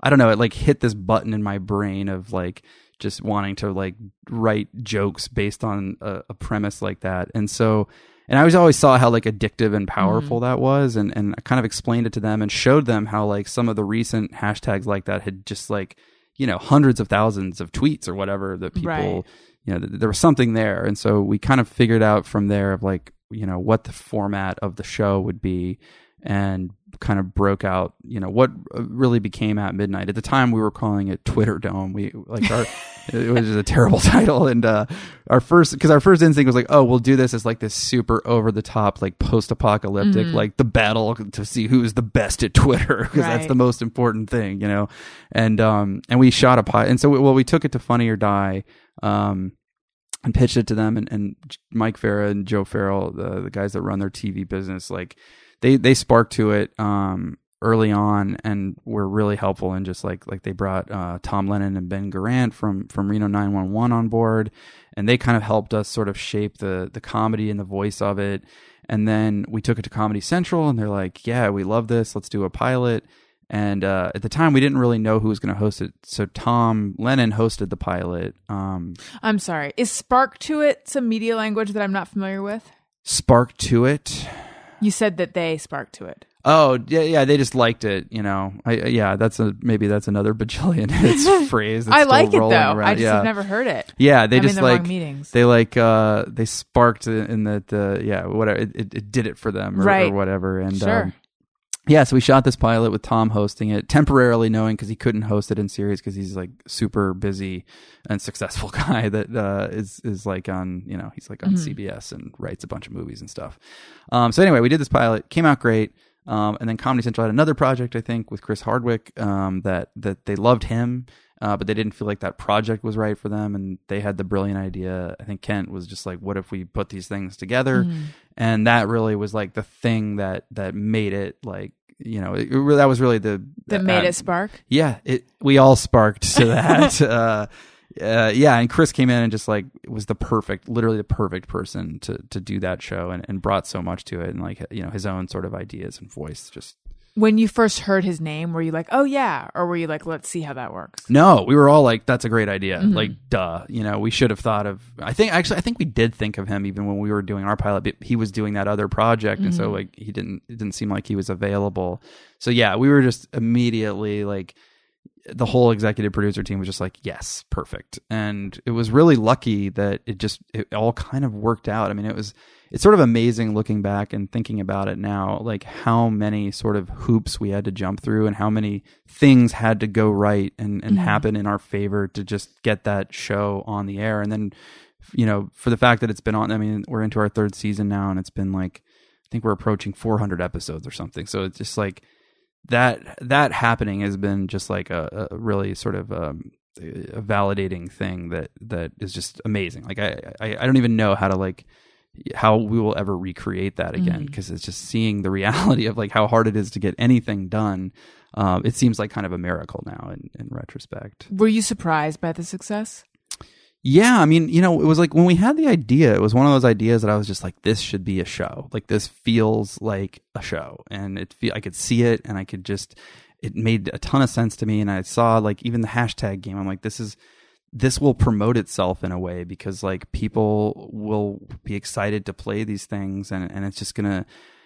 I don't know it like hit this button in my brain of like just wanting to like write jokes based on a, a premise like that and so and I was always saw how like addictive and powerful mm-hmm. that was and and I kind of explained it to them and showed them how like some of the recent hashtags like that had just like you know hundreds of thousands of tweets or whatever that people Right. you know, th- there was something there. And so we kind of figured out from there of like, you know, what the format of the show would be and kind of broke out, you know, what uh, really became at midnight. At the time we were calling it Twitter Dome. We like our, (laughs) it was just a terrible (laughs) title. And, uh, our first, cause our first instinct was like, oh, we'll do this as like this super over the top, like post apocalyptic, like the battle to see who's the best at Twitter. (laughs) Cause that's the most important thing, you know? And, um, and we shot a pilot. And so, we, well, we took it to Funny or Die. Um, and pitched it to them and, and Mike Farah and Joe Farrell, the, the guys that run their TV business, like they, they sparked to it, um, early on and were really helpful and just like, like they brought, uh, Tom Lennon and Ben Garant from, from Reno 911 on board and they kind of helped us sort of shape the, the comedy and the voice of it. And then we took it to Comedy Central and they're like, yeah, we love this. Let's do a pilot. And uh, at the time, we didn't really know who was going to host it. So Tom Lennon hosted the pilot. Um, I'm sorry. Is Spark to it some media language that I'm not familiar with? spark to it. You said that they sparked to it. Oh yeah, yeah. They just liked it, you know. I uh, yeah, that's a maybe that's another (laughs) bajillion hits (laughs) phrase. I like it though. around. I just yeah. have never heard it. Yeah, they I'm just the like meetings. they like uh they sparked in that uh, yeah whatever it, it, it did it for them or, or Right. whatever and Sure. um, yeah so we shot this pilot with Tom hosting it temporarily knowing because he couldn't host it in series because he's like super busy and successful (laughs) guy that uh is is like on you know he's like on Mm-hmm. CBS and writes a bunch of movies and stuff um so anyway we did this pilot came out great um, and then Comedy Central had another project, I think, with Chris Hardwick um, that that they loved him, uh, but they didn't feel like that project was right for them, and they had the brilliant idea. I think Kent was just like, "What if we put these things together?" Mm-hmm. And that really was like the thing that that made it like you know it, it that was really the That made uh, it spark. yeah, it we all sparked to that. (laughs) uh, uh, yeah, and Chris came in and just like was the perfect, literally the perfect person to to do that show, and, and brought so much to it, and like you know his own sort of ideas and voice. Just When you first heard his name, were you like, "Oh yeah," or were you like, "Let's see how that works"? no, we were all like, "That's a great idea." Mm-hmm. Like, duh, you know, we should have thought of. I think actually, I think we did think of him even when we were doing our pilot. But he was doing that other project, and so mm-hmm. like he didn't. It didn't seem like he was available. So yeah, we were just immediately like. The whole executive producer team was just like, yes, perfect. And it was really lucky that it just it all kind of worked out. I mean, it was it's sort of amazing looking back and thinking about it now, like how many sort of hoops we had to jump through and how many things had to go right and, and happen in our favor to just get that show on the air. And then, you know, for the fact that it's been on, I mean, we're into our third season now and it's been like, I think we're approaching 400 episodes or something. So it's just like that, that happening has been just like a, a really sort of, um, a validating thing that that is just amazing. Like I, I I don't even know how to like how we will ever recreate that again because it's just seeing the reality of like how hard it is to get anything done. Um, it seems like kind of a miracle now in, in retrospect. Were you surprised by the success? Yeah, I mean, you know, it was like when we had the idea, it was one of those ideas that I was just like, this should be a show. Like this feels like a show, and it fe- I could see it, and I could just it made a ton of sense to me. And I saw like even the hashtag game. I'm like, this is this will promote itself in a way because like people will be excited to play these things, and and it's just gonna,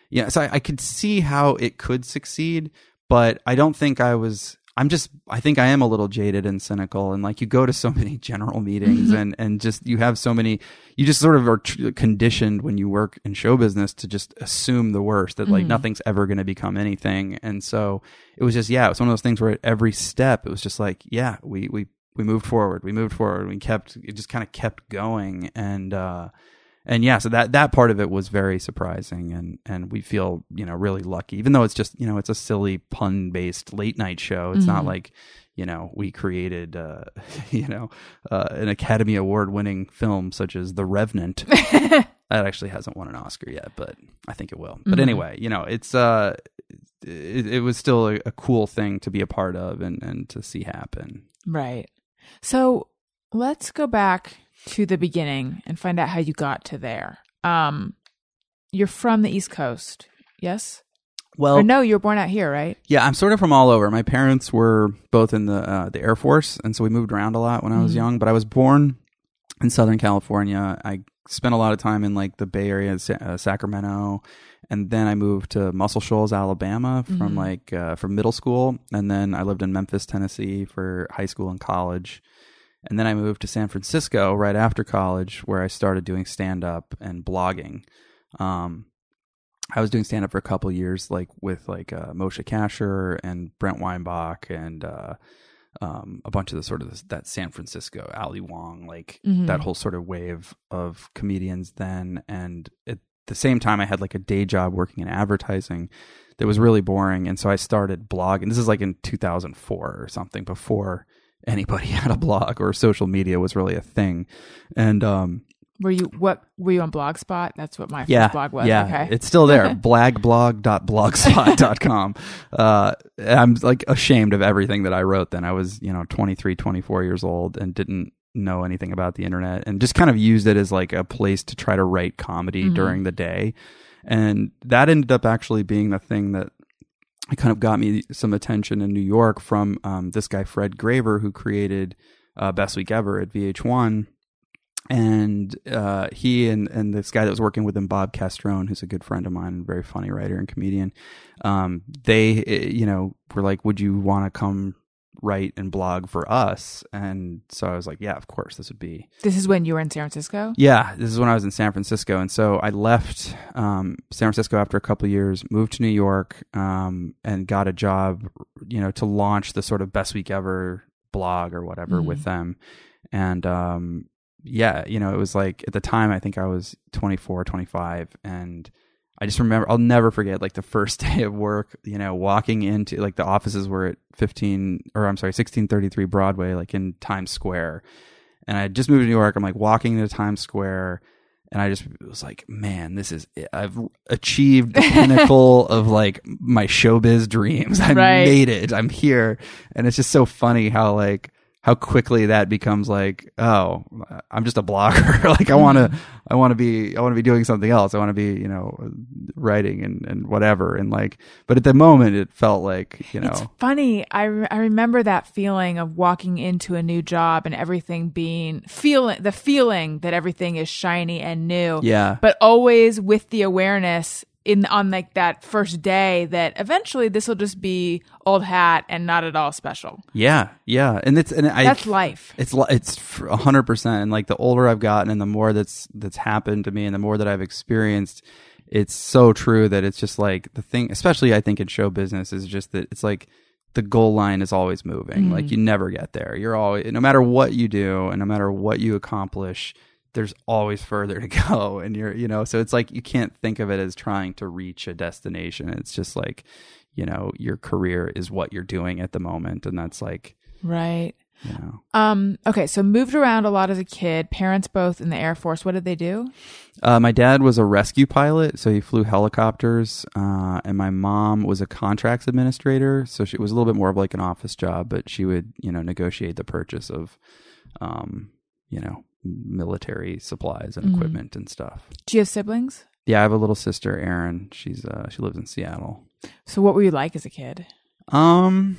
yeah. So I, I could see how it could succeed, but I don't think I was. I'm just I think I am a little jaded and cynical and like you go to so (laughs) many general meetings and and just you have so many you just sort of are tr- conditioned when you work in show business to just assume the worst that like nothing's ever going to become anything. And so it was just yeah it was one of those things where at every step it was just like yeah we we we moved forward we moved forward we kept it just kind of kept going. And uh and yeah, so that that part of it was very surprising, and and we feel you know really lucky, even though it's just you know it's a silly pun based late night show. It's not like you know we created uh, (laughs) you know uh, an Academy Award winning film such as The Revenant. (laughs) that actually hasn't won an Oscar yet, but I think it will. But anyway, you know it's uh it, it was still a, a cool thing to be a part of and and to see happen. Right. So let's go back to the beginning and find out how you got to there. Um, you're from the East Coast, yes? Well, or no, you were born out here, right? Yeah, I'm sort of from all over. My parents were both in the uh, the Air Force, and so we moved around a lot when I was young. But I was born in Southern California. I spent a lot of time in like the Bay Area, uh, Sacramento, and then I moved to Muscle Shoals, Alabama, from like uh, from middle school, and then I lived in Memphis, Tennessee, for high school and college. And then I moved to San Francisco right after college, where I started doing stand up and blogging. Um, I was doing stand up for a couple years, like with like uh, Moshe Kasher and Brent Weinbach and uh, um, a bunch of the sort of this, that San Francisco Ali Wong, like that whole sort of wave of comedians then. And at the same time, I had like a day job working in advertising that was really boring, and so I started blogging. This is like in 2004 or something before anybody (laughs) had a blog or social media was really a thing. And um, Were you what were you on Blogspot? That's what my first yeah, blog was. yeah, okay. it's still there. (laughs) blagblog.blogspot.com. uh, I'm like ashamed of everything that I wrote then. I was, you know, 23, 24 years old and didn't know anything about the internet and just kind of used it as like a place to try to write comedy during the day. And that ended up actually being the thing that it kind of got me some attention in New York from um, this guy Fred Graver who created uh, Best Week Ever at VH1, and uh, he and and this guy that was working with him, Bob Castrone, who's a good friend of mine very funny writer and comedian. Um, they, eh, you know, were like, "Would you want to come write and blog for us?" And so I was like, "Yeah, of course, this would be." this is when you were in San Francisco? Yeah, this is when I was in San Francisco, and so I left um, San Francisco after a couple of years, moved to New York, um, and got a job, you know, to launch the sort of best week ever blog or whatever with them, and um, yeah, you know, it was like at the time I think I was 24, 25, and I just remember I'll never forget like the first (laughs) day of work, you know, walking into like the offices were at 15 or I'm sorry, 1633 Broadway, like in Times Square. And I just moved to New York. I'm like walking into Times Square and I just was like, man, this is it. I've achieved the (laughs) pinnacle of like my showbiz dreams. (laughs) I Right. made it. I'm here. And it's just so funny how like how quickly that becomes like, oh, I'm just a blogger. (laughs) like I mm-hmm. want to, I want to be, I want to be doing something else. I want to be, you know, writing and, and whatever. And like, but at the moment it felt like, you know, It's funny. I, re- I remember that feeling of walking into a new job and everything being feeling the feeling that everything is shiny and new. Yeah. But always with the awareness in on like that first day that eventually this will just be old hat and not at all special. Yeah, yeah, and it's and I That's life. It's it's a hundred percent. And like the older I've gotten, and the more that's that's happened to me, and the more that I've experienced, it's so true that it's just like the thing. Especially I think in show business is just that it's like the goal line is always moving. Like mm-hmm. you never get there. You're always no matter what you do, and no matter what you accomplish. There's always further to (laughs) go, and you're, you know, so it's like you can't think of it as trying to reach a destination. It's just like, you know, your career is what you're doing at the moment, and that's like, Right. you know, Um, okay, so moved around a lot as a kid, parents both in the Air Force. What did they do? Uh, my dad was a rescue pilot, so he flew helicopters, uh, and my mom was a contracts administrator, so she was a little bit more of like an office job, but she would, you know, negotiate the purchase of, um, you know, military supplies and equipment and stuff. Do you have siblings? Yeah, I have a little sister, Erin. She's uh, she lives in Seattle. So what were you like as a kid? Um,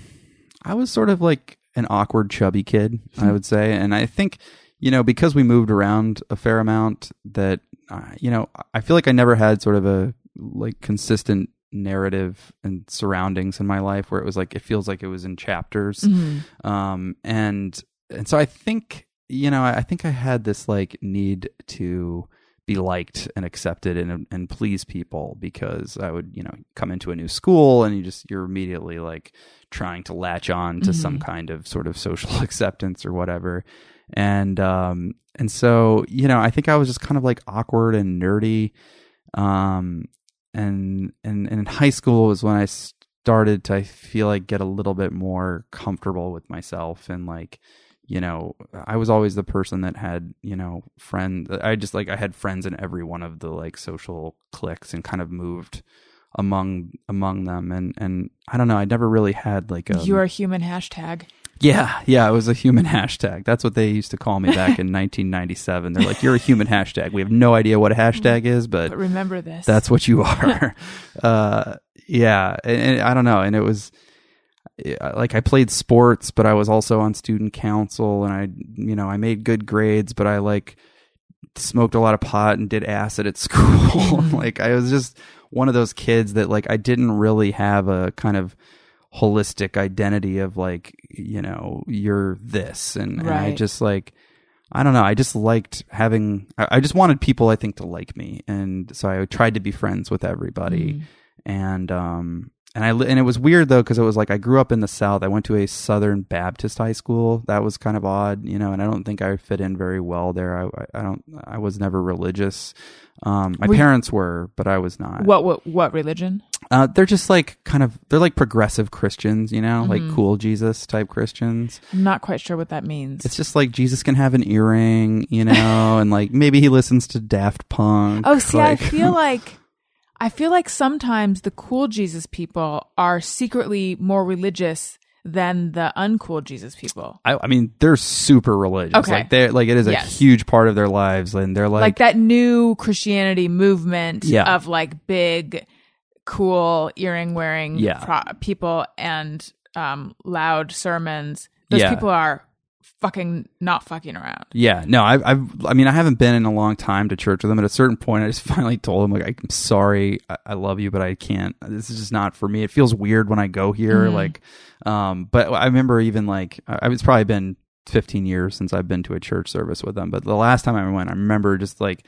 I was sort of like an awkward, chubby kid, I would say, and I think you know because we moved around a fair amount that uh, you know I feel like I never had sort of a like consistent narrative and surroundings in my life where it was like it feels like it was in chapters um and and so i think you know I, think i had this like need to be liked and accepted and and please people because i would you know come into a new school and you just you're immediately like trying to latch on to some kind of sort of social (laughs) acceptance or whatever. And um and so you know i think i was just kind of like awkward and nerdy um and and, and in high school was when i started to i feel like get a little bit more comfortable with myself and like you know i was always the person that had you know friend i just like i had friends in every one of the like social cliques and kind of moved among among them and and i don't know i never really had like a You're a human hashtag. yeah, yeah, it was a human (laughs) hashtag. That's what they used to call me (laughs) back in 1997. They're like, "You're a human hashtag." We have no idea what a hashtag is, but But remember this. that's what you (laughs) are. uh, yeah, and, and I don't know, and it was like I played sports, but I was also on student council, and I, you know, I made good grades, but I like smoked a lot of pot and did acid at (laughs) school. (laughs) like I was just one of those kids that like I didn't really have a kind of holistic identity of like you know you're this. And, and I just like I don't know. I just liked having I, I just wanted people I think to like me. And so I tried to be friends with everybody. And um and I and it was weird though because it was like I grew up in the South I went to a Southern Baptist high school that was kind of odd you know and I don't think I fit in very well there I I, don't I was never religious um my Were you- parents were but I was not what what what religion? uh, they're just like kind of they're like progressive Christians, you know, Mm-hmm. like cool Jesus type Christians. I'm not quite sure what that means. It's just like Jesus can have an earring, you know, and like maybe he listens to Daft Punk. (laughs) Oh, see, like, I feel (laughs) like I feel like sometimes the cool Jesus people are secretly more religious than the uncool Jesus people. I, I mean, they're super religious. Okay. Like they're like it is a Yes. huge part of their lives, and they're Like, like, that new Christianity movement Yeah. of like big, cool earring wearing Yeah. pro- people and um, loud sermons. Those Yeah. people are fucking not fucking around. Yeah, no, I've, I've, I mean, I haven't been in a long time to church with them. At a certain point, I just (laughs) finally told them, like, I'm sorry, I, I love you, but I can't. This is just not for me. It feels weird when I go here, like, um, but I remember even like, I, it's probably been 15 years since I've been to a church service with them. But the last time I went, I remember just like,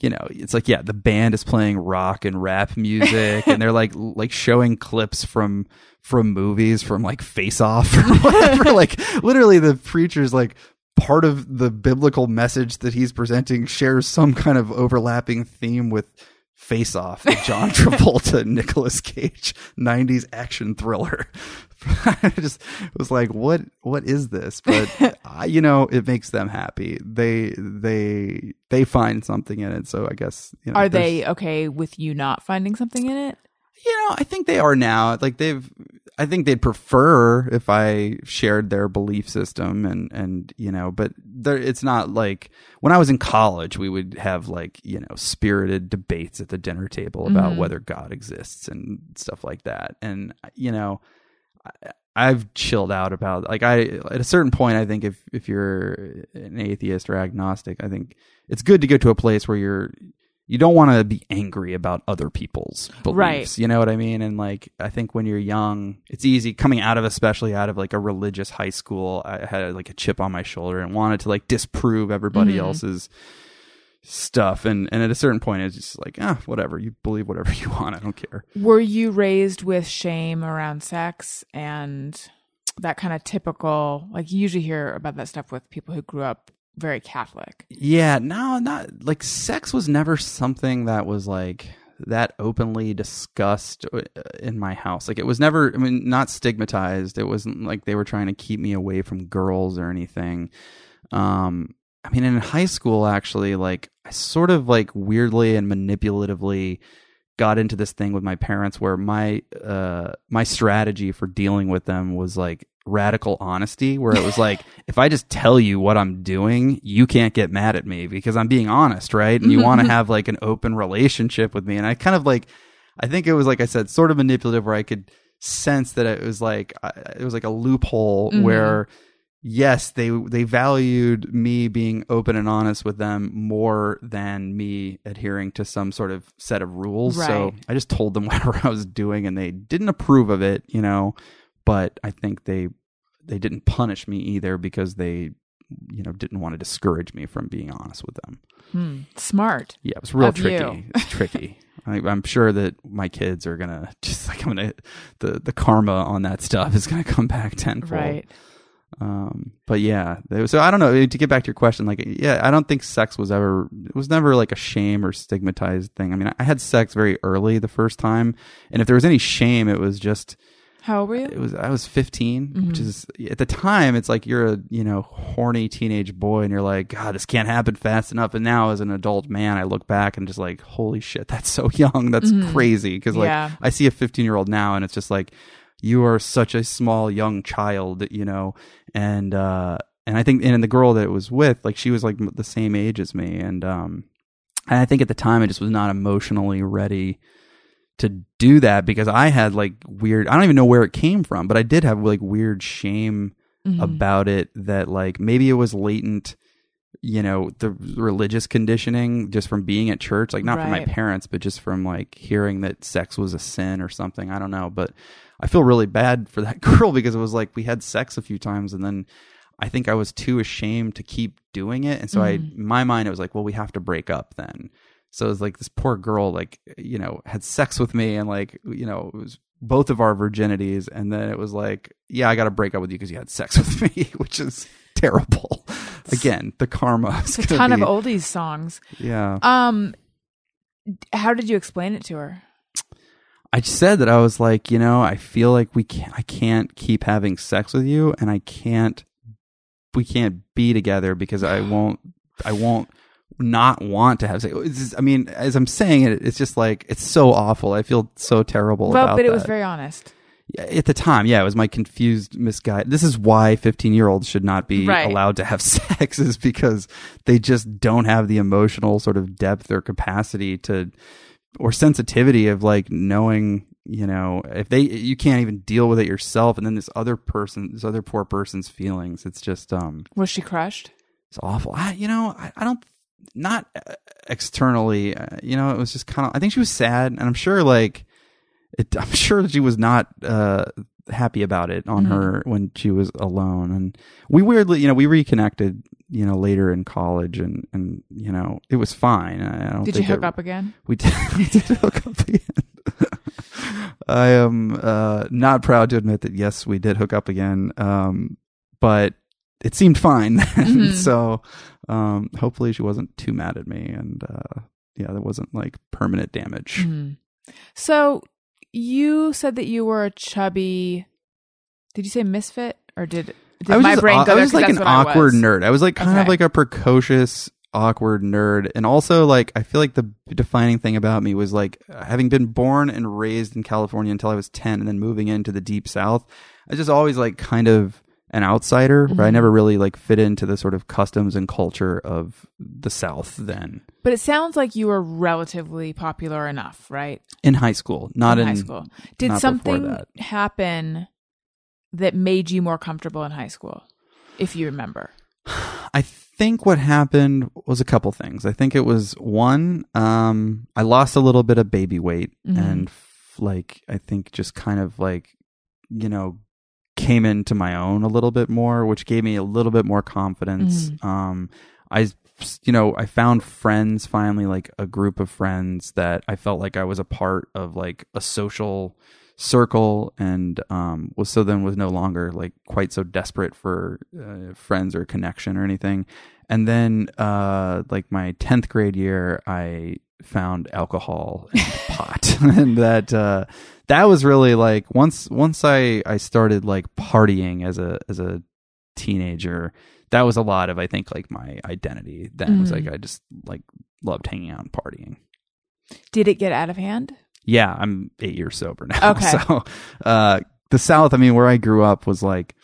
you know, it's like, yeah, the band is playing rock and rap music, and they're like, (laughs) like showing clips from from movies, from like Face Off or (laughs) whatever. like, literally, the preacher's like part of the biblical message that he's presenting shares some kind of overlapping theme with Face Off, the John (laughs) Travolta, Nicolas Cage '90s action thriller. (laughs) I just was like, what What is this? But (laughs) I, you know, it makes them happy. They they they find something in it. So I guess you know, Are they okay with you not finding something in it? you know, I think they are now. Like they've, I think they'd prefer if I shared their belief system and and you know, but there, it's not like when I was in college, we would have like you know spirited debates at the dinner table about mm-hmm. whether God exists and stuff like that. And you know, I've chilled out about like I at a certain point, I think if if you're an atheist or agnostic, I think it's good to go to a place where you're you don't want to be angry about other people's beliefs. Right. You know what I mean? And like, I think when you're young, it's easy coming out of, especially out of like a religious high school. I had like a chip on my shoulder and wanted to like disprove everybody Mhm. else's stuff. And, and at a certain point, it's just like, ah, whatever. You believe whatever (laughs) you want. I don't care. Were you raised with shame around sex and that kind of typical, like you usually hear about that stuff with people who grew up very Catholic? Yeah, no, not like sex was never something that was like that openly discussed uh, in my house. Like it was never, I mean, not stigmatized. It wasn't like they were trying to keep me away from girls or anything. Um, I mean, in high school, actually, like I sort of like weirdly and manipulatively got into this thing with my parents where my uh my strategy for dealing with them was like radical honesty where it was like (laughs) if i just tell you what i'm doing you can't get mad at me because i'm being honest right? And you want to have like an open relationship with me. And i kind of like i think it was like i said sort of manipulative where i could sense that it was like it was like a loophole Mhm. where yes they they valued me being open and honest with them more than me adhering to some sort of set of rules so i just told them (laughs) whatever i was doing and they didn't approve of it you know but i think they they didn't punish me either because they you know didn't want to discourage me from being honest with them Hmm. Smart. yeah it was real tricky it's tricky (laughs) I, i'm sure that my kids are gonna (laughs) just like i'm gonna the the karma on that stuff is gonna come back tenfold Right. Um, but yeah, so I don't know. To get back to your question, like, yeah, I don't think sex was ever, it was never like a shame or stigmatized thing. I mean, I had sex very early the first time, and if there was any shame, it was just, How old were you? it was, I was 15, which Mhm. is at the time, it's like you're a, you know, horny teenage boy, and you're like, God, this can't happen fast enough. And now, as an adult man, I look back and just like, holy shit, that's so (laughs) young. That's Mhm. crazy. Cause like, Yeah. I see a 15 year old now, and it's just like, you are such a small young child, you know, and uh, and I think and the girl that it was with, like she was like the same age as me, and um, and I think at the time I just was not emotionally ready to do that because I had like weird. I don't even know where it came from, but I did have like weird shame Mhm. about it that like maybe it was latent you know the religious conditioning just from being at church like not from my parents but just from like hearing that sex was a sin or something i don't know but i feel really bad for that (laughs) girl because it was like we had sex a few times and then i think i was too ashamed to keep doing it and so i Mhm. in my mind it was like well we have to break up then so it was like this poor girl like you know had sex with me and like you know it was both of our virginities and then it was like yeah i got to break up with you because you had sex (laughs) with me which is terrible again the karma It's a ton of oldies songs. yeah Um, how did you explain it to her? I just said that i was like you know i feel like we can't i can't keep having sex with you and i can't we can't be together because i (sighs) won't i won't not want to have sex just- i mean as i'm saying it it's just like it's so awful i feel so terrible well, but it was very honest. At the time, yeah, it was my confused, misguided. This is why 15 year olds should not be Right. allowed to have (laughs) sex, is because they just don't have the emotional sort of depth or capacity to, or sensitivity of like knowing, you know, if they, you can't even deal with it yourself. And then this other person, this other poor person's feelings, it's just, um, Was she crushed? it's awful. I, you know, I, I don't, not uh, externally, uh, you know, it was just kind of, I think she was sad and I'm sure like, it, (laughs) I'm sure she was not, uh, happy about it on Mhm. her when she was alone. And we weirdly, you know, we reconnected, you know, later in college and, and, you know, it was fine. I, don't Did you hook it- up again? we did, (laughs) we did hook up again. (laughs) I am uh, not proud to admit that yes, we did hook up again, um, but it seemed fine. (laughs) Mhm. so um, hopefully she wasn't too mad at me, and uh, yeah, there wasn't like permanent damage. Mhm. So you said that you were a chubby. Did you say misfit or did, did I was my just, brain go I was like an awkward nerd. I was like kind of like a precocious, awkward nerd, and also like I feel like the defining thing about me was like having been born and raised in California until I was ten, and then moving into the deep South. I just always like kind of an outsider, where I Mhm. never really like fit into the sort of customs and culture of the South. Then But it sounds like you were relatively popular enough, right? in high school, not in, high school. Did something happen that made you more comfortable in high school? If you remember. (sighs) I think what happened was a couple things. I think it was one, um, I lost a little bit of baby weight Mhm. and f- like I think just kind of like you know came into my own a little bit more, which gave me a little bit more confidence. Mhm. Um, I you know I found friends finally, like a group of friends that I felt like I was a part of like a social circle and um was so then was no longer like quite so desperate for uh, friends or connection or anything and then uh like my 10th grade year i found alcohol and pot (laughs) and that uh that was really like once once i i started like partying as a as a teenager that was a lot of i think like my identity then was Mhm. like i just like loved hanging out and partying Did it get out of hand? yeah, I'm eight years sober now. (laughs) Okay. So, uh, the South, I mean, where I grew up was like,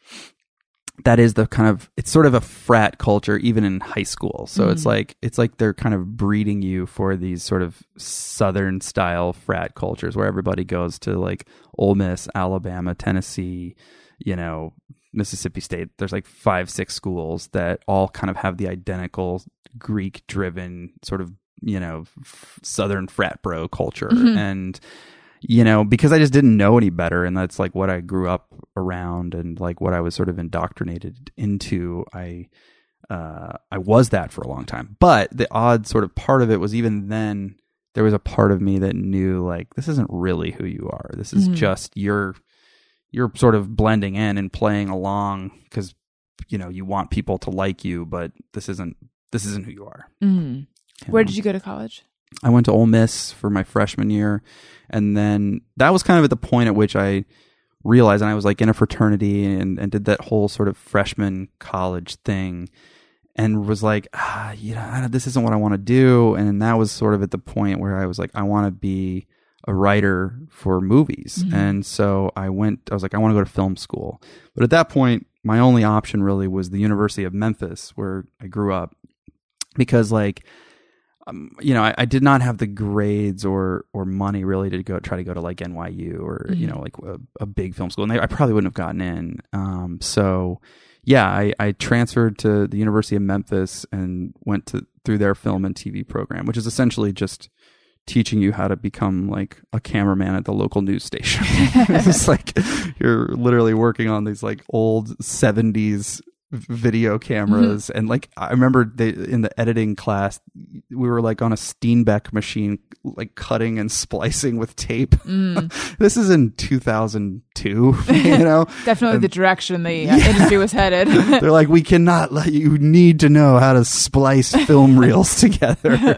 that is the kind of, it's sort of a frat culture, even in high school. So it's Mhm. like, it's like they're kind of breeding you for these sort of Southern style frat cultures where everybody goes to like Ole Miss, Alabama, Tennessee, you know, Mississippi State. There's like five, six schools that all kind of have the identical Greek driven sort of, you know, f- Southern frat bro culture. Mhm. And, you know, because I just didn't know any better. And that's like what I grew up around and like what I was sort of indoctrinated into. I, uh, I was that for a long time. But the odd sort of part of it was even then, there was a part of me that knew like this isn't really who you are. This is Mhm. just you're you're sort of blending in and playing along because you know you want people to like you, but this isn't this isn't who you are. Mm. you Where know? did you go to college? I went to Ole Miss for my freshman year, and then that was kind of at the point at which I realized, and I was like in a fraternity and, and did that whole sort of freshman college thing, and was like, ah, you know, this isn't what I want to do, and that was sort of at the point where I was like, I want to be a writer for movies, Mhm. and so I went. I was like, I want to go to film school, but at that point, my only option really was the University of Memphis, where I grew up, because like um, you know, I, I did not have the grades or or money really to go try to go to like NYU or you Mhm. know like a, a big film school, and they, I probably wouldn't have gotten in. Um, so yeah, I, I transferred to the University of Memphis and went to through their film and TV program, which is essentially just teaching you how to become like a cameraman at the local news station. (laughs) it's (laughs) like you're literally working on these like old 70s video cameras and like I remember they in the editing class we were like on a Steenbeck machine like cutting and splicing with tape. Mm. (laughs) this is in 2002, (laughs) you (laughs) know. Definitely the direction the uh, industry was headed. They're like, we cannot let you need to know how to splice film reels together.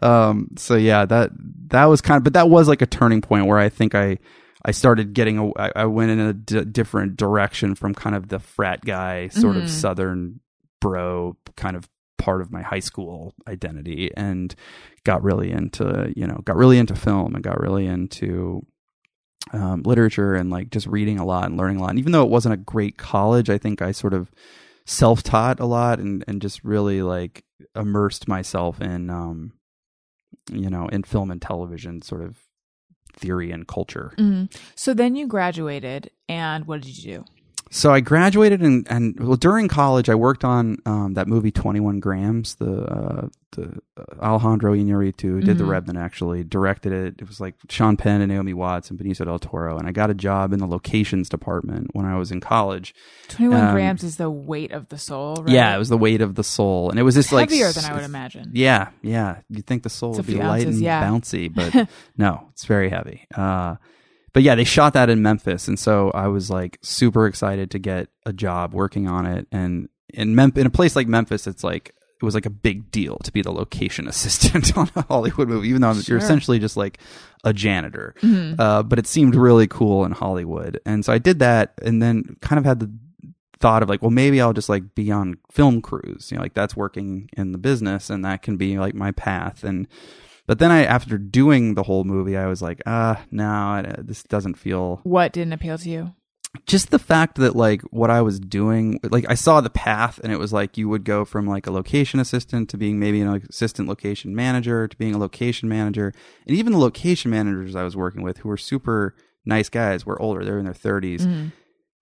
Um, so yeah, that that was kind of, but that was like a turning point where I think I I started getting, a, I, I went in a d- different direction from kind of the frat guy, sort Mhm. of southern bro kind of part of my high school identity, and got really into, you know, got really into film and got really into um, literature and like just reading a lot and learning a lot. And even though it wasn't a great college, I think I sort of self taught a lot and, and just really like immersed myself in, um, you know, in film and television sort of theory and culture. Mhm. So then you graduated, and what did you do? So I graduated and, and well, during college, I worked on um, that movie 21 Grams, the, uh, the uh, Alejandro Iñárritu, who did the Mhm. Revenant actually, directed it. It was like Sean Penn and Naomi Watts and Benicio del Toro. And I got a job in the locations department when I was in college. 21 Um, grams is the weight of the soul, right? Yeah, it was the weight of the soul. And it was just like heavier than I would imagine. Yeah, yeah. You'd think the soul It's would be few light ounces, and yeah. bouncy, but (laughs) no, it's very heavy. Uh, but yeah, they shot that in Memphis, and so I was like super excited to get a job working on it. And in Mem- in a place like Memphis, it's like it was like a big deal to be the location (laughs) assistant on a Hollywood movie, even though Sure. you're essentially just like a janitor. Mhm. Uh, but it seemed really cool in Hollywood, and so I did that, and then kind of had the thought of like, well, maybe I'll just like be on film crews, you know, like that's working in the business, and that can be like my path. And but then I, after doing the whole movie, I was like, ah, no, I- this doesn't feel What didn't appeal to you? just the fact that like what I was doing, like I saw the path, and it was like you would go from like a location assistant to being maybe an assistant location manager to being a location manager, and even the location managers I was working with, who were super nice guys, were older, they were in their 30s Mhm.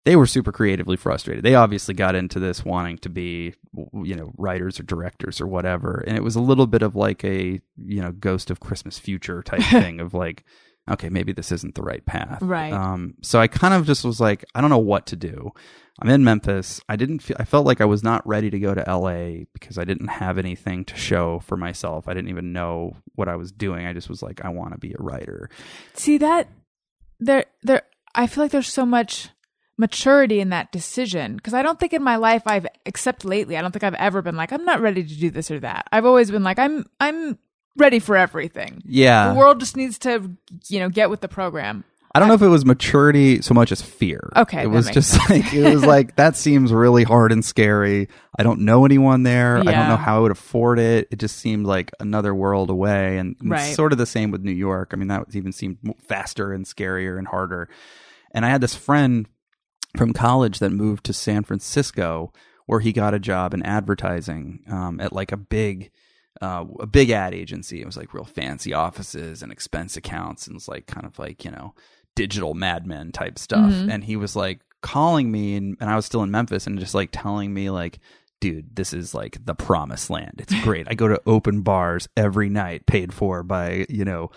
They were super creatively frustrated. They obviously got into this wanting to be, you know, writers or directors or whatever. And it was a little bit of like a, you know, ghost of Christmas future type (laughs) thing of like, okay, maybe this isn't the right path. Right. Um, so I kind of just was like, I don't know what to do. I'm in Memphis. I didn't feel, I felt like I was not ready to go to LA because I didn't have anything to show for myself. I didn't even know what I was doing. I just was like, I want to be a writer. See that there there I feel like there's so much maturity in that decision because I don't think in my life I've except lately I don't think I've ever been like I'm not ready to do this or that. I've always been like I'm I'm ready for everything. Yeah. The world just needs to you know get with the program. I don't know if it was maturity so much as fear. Okay, It was just like it was like that seems really hard and scary. I don't know anyone there. I don't know how I would afford it. It just seemed like another world away and it's Right. sort of the same with New York. I mean that even seemed faster and scarier and harder. And I had this friend from college that moved to San Francisco where he got a job in advertising um, at like a big uh, a big ad agency. It was like real fancy offices and expense accounts and it was like kind of like, you know, digital madmen type stuff. And he was like calling me and, and I was still in Memphis and just like telling me like Dude, this is like the promised land. It's great. I go to open bars every night, paid for by, you know,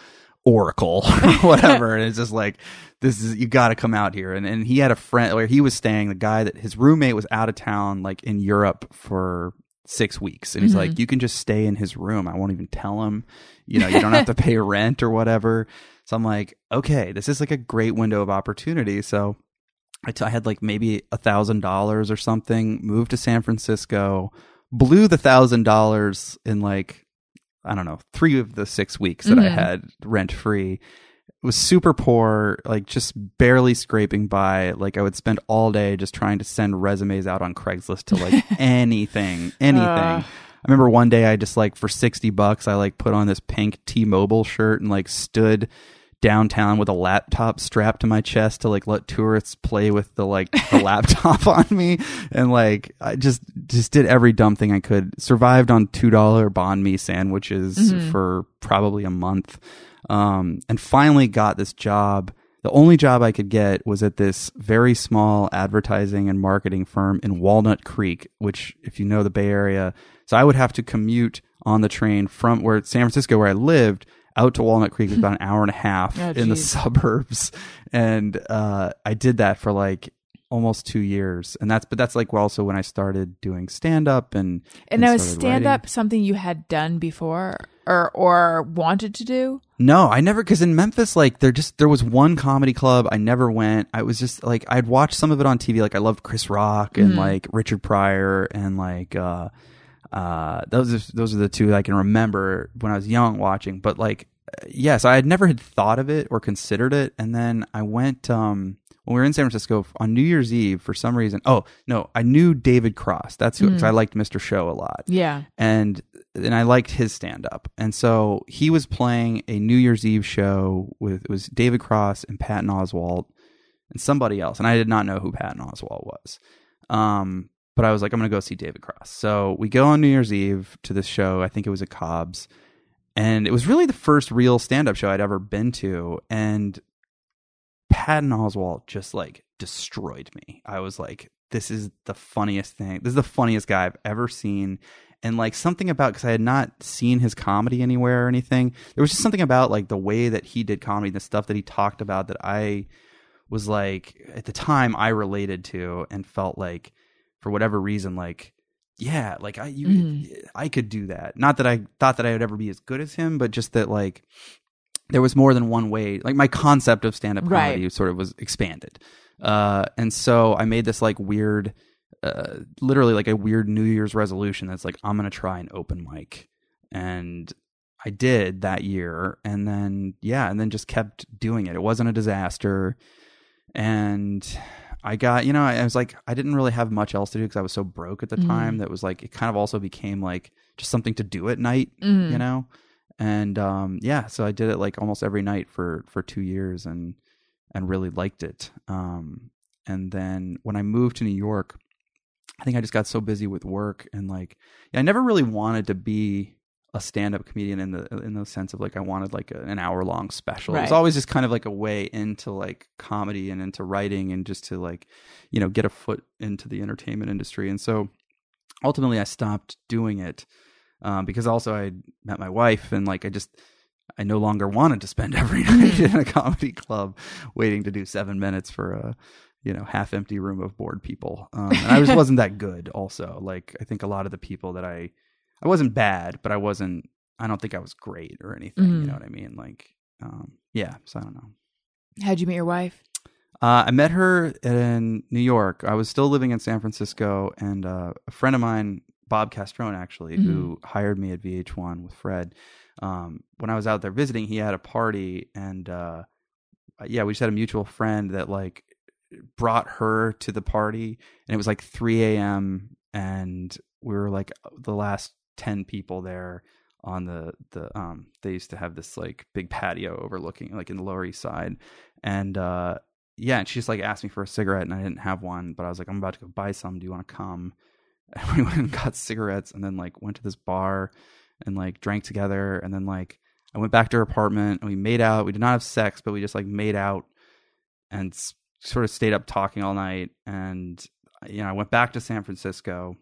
Oracle (laughs) or (laughs) whatever. and it's just like, this is, you got to come out here. And, and he had a friend where he was staying, the guy that his roommate was out of town, like in Europe for six weeks. And he's like, mm-hmm. you can just stay in his room. I won't even tell him, you know, you don't have to pay (laughs) rent or whatever. So I'm like, okay, this is like a great window of opportunity. So I, t- I had like maybe a thousand dollars or something, moved to San Francisco, blew the thousand dollars in like, I don't know, three of the six weeks that I Mhm. had rent free. Was super poor, like just barely scraping by. Like I would spend all day just trying to send resumes out on Craigslist to like (laughs) anything, anything. Ugh. I remember one day I just like for 60 bucks, I like put on this pink T Mobile shirt and like stood downtown with a laptop strapped to my chest to like let tourists play with the like the (laughs) laptop on me. And like I just just did every dumb thing I could. Survived on two dollar banh mi sandwiches for probably a month. Um and finally got this job. The only job I could get was at this very small advertising and marketing firm in Walnut Creek, which, if you know the Bay Area, so I would have to commute on the train from where San Francisco, where I lived, out to Walnut Creek is (laughs) about an hour and a half Oh, in the suburbs, and uh, I did that for like almost two years, and that's but that's like also when I started doing stand up and And now is stand up something you had done before or or wanted to do? No, I never because in Memphis, like there just there was one comedy club. I never went. I was just like I'd watched some of it on TV. Like I loved Chris Rock and like Richard Pryor and like uh uh those are, those are the two I can remember when I was young watching. But like yes, I had never had thought of it or considered it. And then I went um when we were in San Francisco on New Year's Eve for some reason. Oh no, I knew David Cross. That's who 'cause I liked Mr. Show a lot Yeah. and and I liked his stand up. And so he was playing a New Year's Eve show with it was David Cross and Patton Oswalt and somebody else. And I did not know who Patton Oswalt was. Um, but I was like, I'm gonna go see David Cross. So we go on New Year's Eve to this show. I think it was at Cobb's. And it was really the first real stand up show I'd ever been to. And Patton Oswalt just like destroyed me. I was like, this is the funniest thing. This is the funniest guy I've ever seen. And like something about because I had not seen his comedy anywhere or anything. There was just something about like the way that he did comedy, the stuff that he talked about that I was like at the time I related to and felt like for whatever reason like yeah like I you Mhm. I could do that. Not that I thought that I would ever be as good as him, but just that like there was more than one way. Like my concept of stand up Right. comedy sort of was expanded. Uh, and so I made this like weird, uh, literally like a weird New Year's resolution that's like, I'm going to try an open mic. And I did that year. And then, yeah, and then just kept doing it. It wasn't a disaster. And I got, you know, I was like, I didn't really have much else to do because I was so broke at the Mhm. time that was like, it kind of also became like just something to do at night Mhm. you know and um yeah so i did it like almost every night for for two years and and really liked it um and then when i moved to new york i think i just got so busy with work and like yeah, i never really wanted to be a stand-up comedian in the in the sense of like I wanted like a, an hour long special. It was always just kind of like a way into like comedy and into writing and just to like you know get a foot into the entertainment industry. And so ultimately, I stopped doing it um, because also I met my wife and like I just I no longer wanted to spend (laughs) every night in a comedy club waiting to do seven minutes for a you know half empty room of bored people. Um, and I just wasn't that good. Also, like I think a lot of the people that I I wasn't bad, but I wasn't. I don't think I was great or anything. You Mhm. know what I mean? Like, um, yeah. So I don't know. How'd you meet your wife? Uh, I met her in New York. I was still living in San Francisco, and uh, a friend of mine, Bob Castrone, actually, who hired me at VH1 with Fred. Um, when I was out there visiting, he had a party, and uh, yeah, we just had a mutual friend that like brought her to the party, and it was like 3 a.m. and we were like the last 10 people there on the the um they used to have this like big patio overlooking like in the lower east side. And uh yeah and she just like asked me for a cigarette and i didn't have one but i was like i'm about to go buy some. Do you want to come? (laughs) And we went and got cigarettes and then like went to this bar and like drank together. And then like i went back to her apartment and we made out. We did not have sex but we just like made out and sort of stayed up talking all night. And you know i went back to san francisco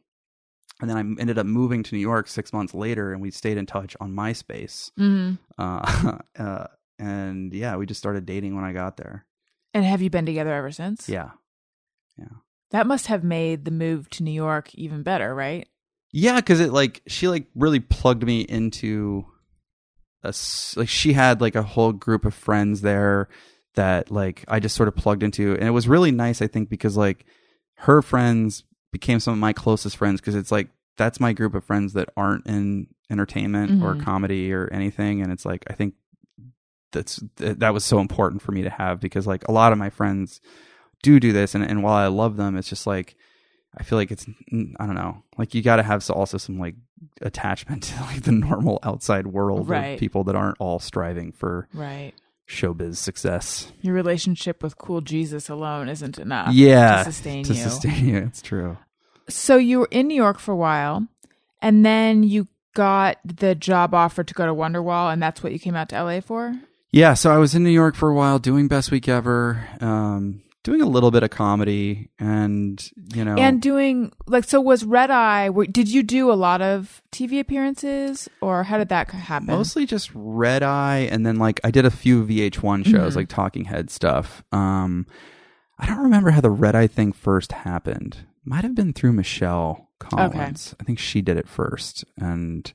and then I ended up moving to New York six months later, and we stayed in touch on MySpace. Mm-hmm. Uh, (laughs) uh, and yeah, we just started dating when I got there. And have you been together ever since? Yeah, yeah. That must have made the move to New York even better, right? yeah, because it like she like really plugged me into a like she had like a whole group of friends there that like I just sort of plugged into, and it was really nice. I think because like her friends became some of my closest friends because it's like that's my group of friends that aren't in entertainment or Mhm. comedy or anything, and it's like I think that's th- that was so important for me to have because like a lot of my friends do do this, and and while I love them, it's just like. I feel like it's I don't know like you got to have also some like attachment (laughs) to like the normal outside world Right. of people that aren't all striving for Right. Showbiz success. Your relationship with cool Jesus alone isn't enough yeah, to sustain to you. sustain you. It's true. so you were in New York for a while, and then you got the job offer to go to Wonderwall, and that's what you came out to LA for? Yeah, so I was in New York for a while doing Best Week Ever, um, doing a little bit of comedy, and you know, And doing like so was Red Eye? Did you do a lot of TV appearances, or how did that happen? mostly just Red Eye, and then like I did a few VH1 shows, Mhm. like Talking Head stuff. Um, I don't remember how the Red Eye thing first happened. Might have been through Michelle Collins. I think she did it first, and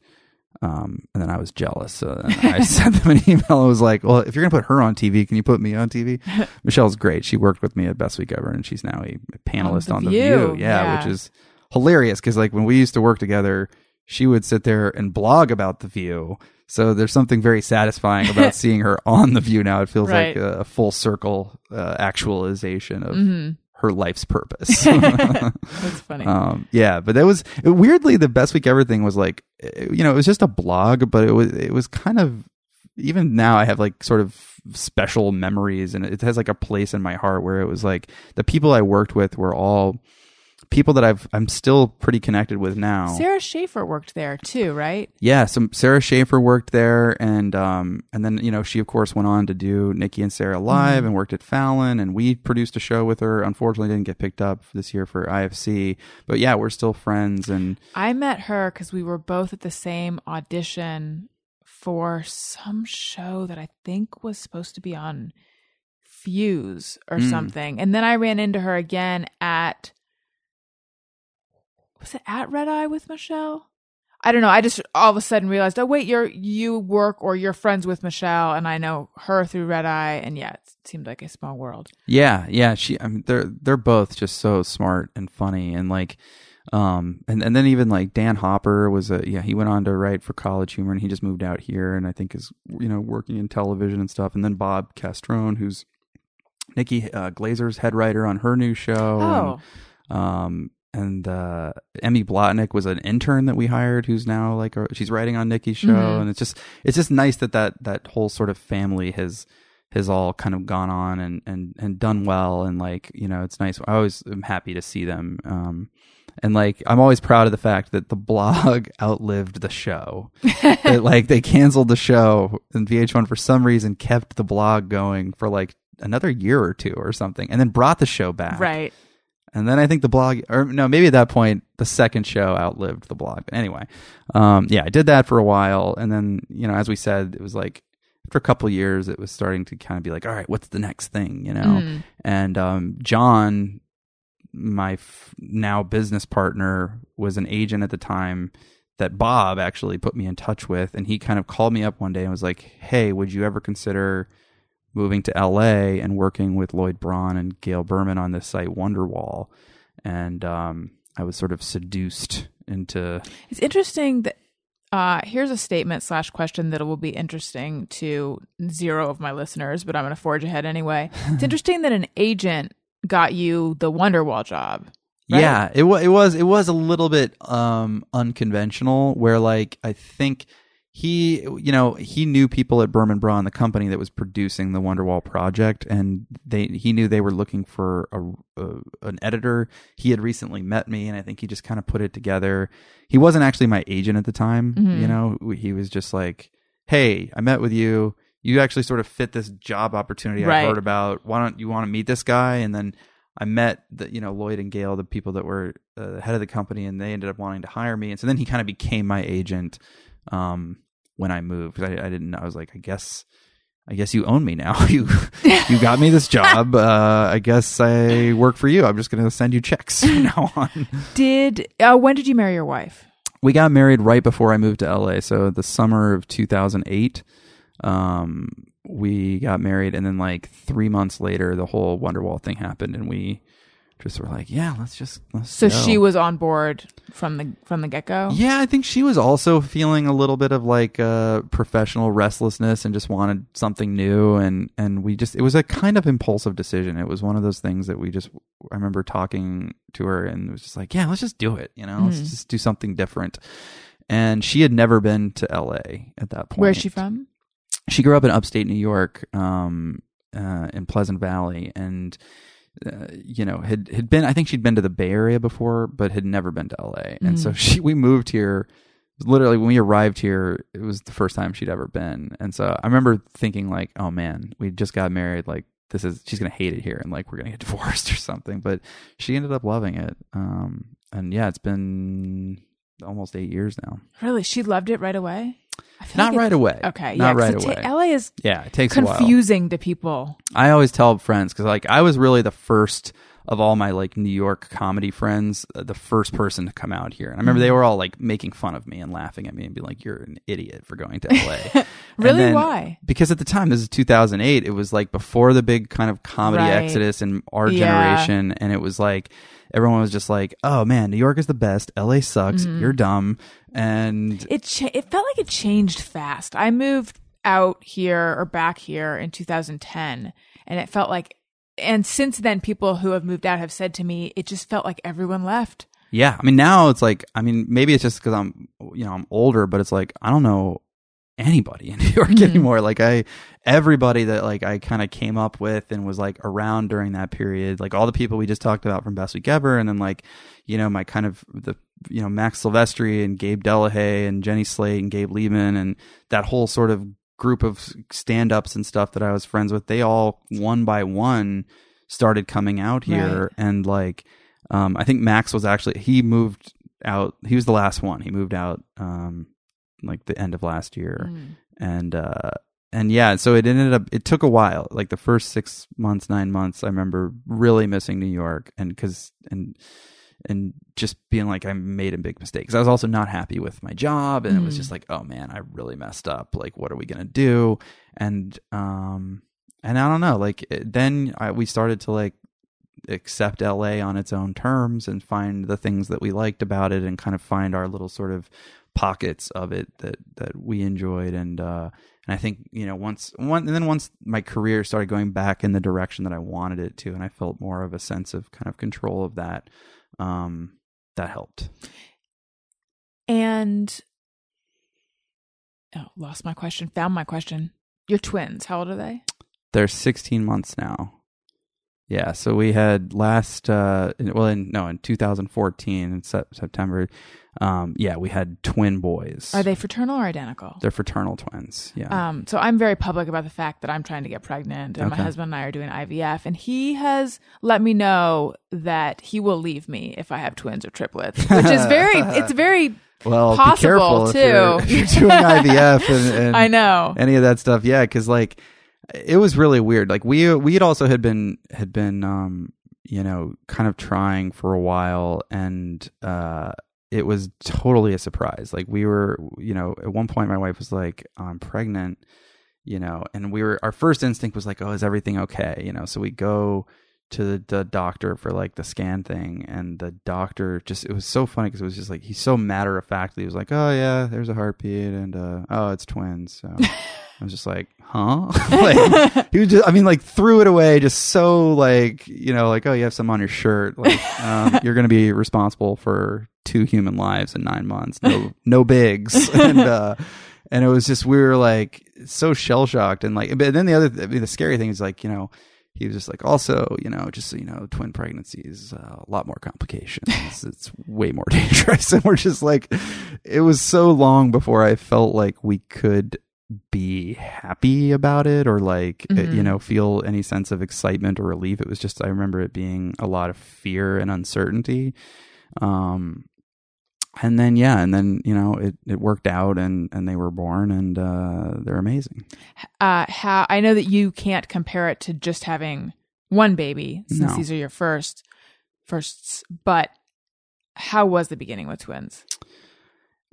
um, and then I was jealous. So I (laughs) sent them an email. I was like, "Well, if you're gonna put her on TV, can you put me on TV?" (laughs) Michelle's great. She worked with me at Best Week Ever, and she's now a panelist On on The The, View, View. Yeah, yeah. which is hilarious because like when we used to work together, she would sit there and blog about The View. So there's something very satisfying about (laughs) seeing her on The View now. It feels Right. like a, a full circle uh, actualization of hmm her life's purpose. That's funny. Um, yeah, but that was weirdly the best week ever thing was like, you know, it was just a blog, but it was it was kind of even now I have like sort of special memories, and it has like a place in my heart where it was like the people I worked with were all people that I've I'm still pretty connected with now. Sara Schaefer worked there too, right? Yeah, so Sara Schaefer worked there, and um, and then you know she of course went on to do Nikki and Sara live, Mm-hmm. and worked at Fallon, and we produced a show with her. Unfortunately, didn't get picked up this year for IFC, but yeah, we're still friends, and I met her because we were both at the same audition for some show that I think was supposed to be on Fuse or Mm. something. And then I ran into her again at was it at Red Eye with Michelle? I don't know. I just all of a sudden realized, oh wait, you're you work or you're friends with Michelle, and I know her through Red Eye, and yeah, it seemed like a small world. yeah, yeah, she, I mean, they're they're both just so smart and funny, and like. Um and, and then even like Dan Hopper was a yeah he went on to write for College Humor and he just moved out here and I think is you know working in television and stuff and then Bob Castrone who's Nikki uh, Glaser's head writer on her new show. Oh, And, um, and uh, Emmy Blotnick was an intern that we hired, who's now like a, she's writing on Nikki's show, Mhm. and it's just it's just nice that that that whole sort of family has has all kind of gone on and and and done well. And like you know it's nice. I always am happy to see them um and like i'm always proud of the fact that the blog (laughs) outlived the show. (laughs) That like they canceled the show and vh1 for some reason kept the blog going for like another year or two or something and then brought the show back. Right. And then I think the blog, or no, maybe at that point the second show outlived the blog. But anyway, um, yeah, I did that for a while, and then you know, as we said, it was like after a couple years, it was starting to kind of be like, all right, what's the next thing, you know? Mm. And um, John, my f- now business partner, was an agent at the time that Bob actually put me in touch with, and he kind of called me up one day and was like, "Hey, would you ever consider?" Moving to LA and working with Lloyd Braun and Gail Berman on this site Wonderwall, and um, I was sort of seduced into. It's interesting that uh, here's a statement slash question that will be interesting to zero of my listeners, but I'm going to forge ahead anyway. It's (laughs) interesting that an agent got you the Wonderwall job. Right? Yeah, it was it was it was a little bit um, unconventional. Where like I think he you know he knew people at Berman Braun, the company that was producing the Wonderwall project, and they he knew they were looking for a, a an editor. He had recently met me, and I think he just kind of put it together. He wasn't actually my agent at the time. Mhm. You know, he was just like, "Hey, I met with you. You actually sort of fit this job opportunity Right. I heard about. Why don't you want to meet this guy?" And then I met the you know Lloyd and Gail, the people that were uh, the head of the company, and they ended up wanting to hire me. And so then he kind of became my agent um, when I moved. I, I didn't. I was like, I guess, I guess you own me now. (laughs) you (laughs) you got me this job. Uh, I guess I work for you. I'm just going to send you checks from (laughs) now on. Did uh, when did you marry your wife? We got married right before I moved to LA. So the summer of 2008. Um, we got married, and then like three months later, the whole Wonderwall thing happened, and we just were like, yeah, let's just. Let's So go. she was on board from the from the get go. Yeah, I think she was also feeling a little bit of like uh, professional restlessness and just wanted something new. And and we just it was a kind of impulsive decision. It was one of those things that we just I remember talking to her and it was just like, yeah, let's just do it. You know, let's Mhm. just do something different. And she had never been to L.A. at that point. Where's she from? She grew up in upstate New York, um, uh, in Pleasant Valley, and uh, you know had had been. I think she'd been to the Bay Area before, but had never been to L.A. And so Mm. she we moved here. Literally, when we arrived here, it was the first time she'd ever been, and so I remember thinking like, "Oh man, we just got married. Like, this is she's gonna hate it here, and like we're gonna get (laughs) divorced or something." But she ended up loving it, um, and yeah, it's been almost eight years now. Really, she loved it right away. I feel Not right away. Okay, not yeah, right it ta- away. LA is yeah, it takes a while. confusing to people. I always tell friends because like I was really the first of all my like New York comedy friends, uh, the first person to come out here. And I remember they Mm-hmm. were all like making fun of me and laughing at me and being like, "You're an idiot for going to LA." (laughs) Really, then- why? because at the time, this is 2008. It was like before the big kind of comedy Right. exodus in our Yeah. generation, and it was like everyone was just like, "Oh man, New York is the best. LA sucks. Mm-hmm. You're dumb." And It cha- it felt like it changed fast. I moved out here or back here in 2010, and it felt like. And since then, people who have moved out have said to me, it just felt like everyone left. Yeah, I mean now it's like I mean maybe it's just because I'm you know I'm older, but it's like I don't know anybody in (laughs) New York Mhm. anymore. Like I everybody that like I kind of came up with and was like around during that period, like all the people we just talked about from Best Week Ever, and then like you know my kind of the you know Max Silvestri and Gabe Delahaye and Jenny Slate and Gabe Liedman and that whole sort of group of stand ups and stuff that I was friends with, they all one by one started coming out here Right. and like um I think Max was actually he moved out he was the last one. He moved out um like the end of last year. Mm. and uh and yeah so it ended up it took a while. Like the first six months nine months i remember really missing new york and because and and just being like i made a big mistake. Because i was also not happy with my job and it was just like oh man i really messed up. Like what are we gonna do? And um and i don't know. Like then I, we started to like accept la on its own terms and find the things that we liked about it and kind of find our little sort of pockets of it that that we enjoyed and uh and I think you know once one and then once my career started going back in the direction that I wanted it to and I felt more of a sense of kind of control of that um that helped And oh, lost my question. Found my question. Your twins. How old are they? they're 16 months now. Yeah, so we had last uh in- well in no in 2014 in sep- September um yeah, we had twin boys. Are they fraternal or identical? They're fraternal twins. Yeah. Um, so I'm very public about the fact that I'm trying to get pregnant, and my husband and I are doing IVF, and he has let me know that he will leave me if I have twins or triplets, which is very, (laughs) it's very. well, possible, be careful if too. you're, if you're doing IVF and, (laughs) and I know. any of that stuff. Yeah, because like it was really weird. Like we we had also had been had been um you know kind of trying for a while, and uh it was totally a surprise. Like we were you know at one point my wife was like I'm pregnant, you know, and we were our first instinct was like oh is everything okay you know so we go to the, the doctor for like the scan thing and the doctor just it was so funny because it was just like he's so matter of fact he was like oh yeah there's a heartbeat and uh oh it's twins so (laughs) I was just like, huh? (laughs) like, he was just, I mean, like threw it away, just so like, you know, like, oh, you have some on your shirt. Like, um, (laughs) you're going to be responsible for two human lives in nine months. No, no bigs. and, uh, and it was just, we were like so shell shocked. And like, but then the other, I mean, the scary thing is like, you know, he was just like, also, you know, just so you know, twin pregnancies, uh, a lot more complications. (laughs) it's way more (laughs) dangerous. And we're just like, it was so long before I felt like we could be happy about it or like uh, Mhm. you know feel any sense of excitement or relief it was just i remember it being a lot of fear and uncertainty um and then yeah and then you know it it worked out and and they were born and uh they're amazing Uh, how I know that you can't compare it to just having one baby since No. these are your first firsts, but how was the beginning with twins?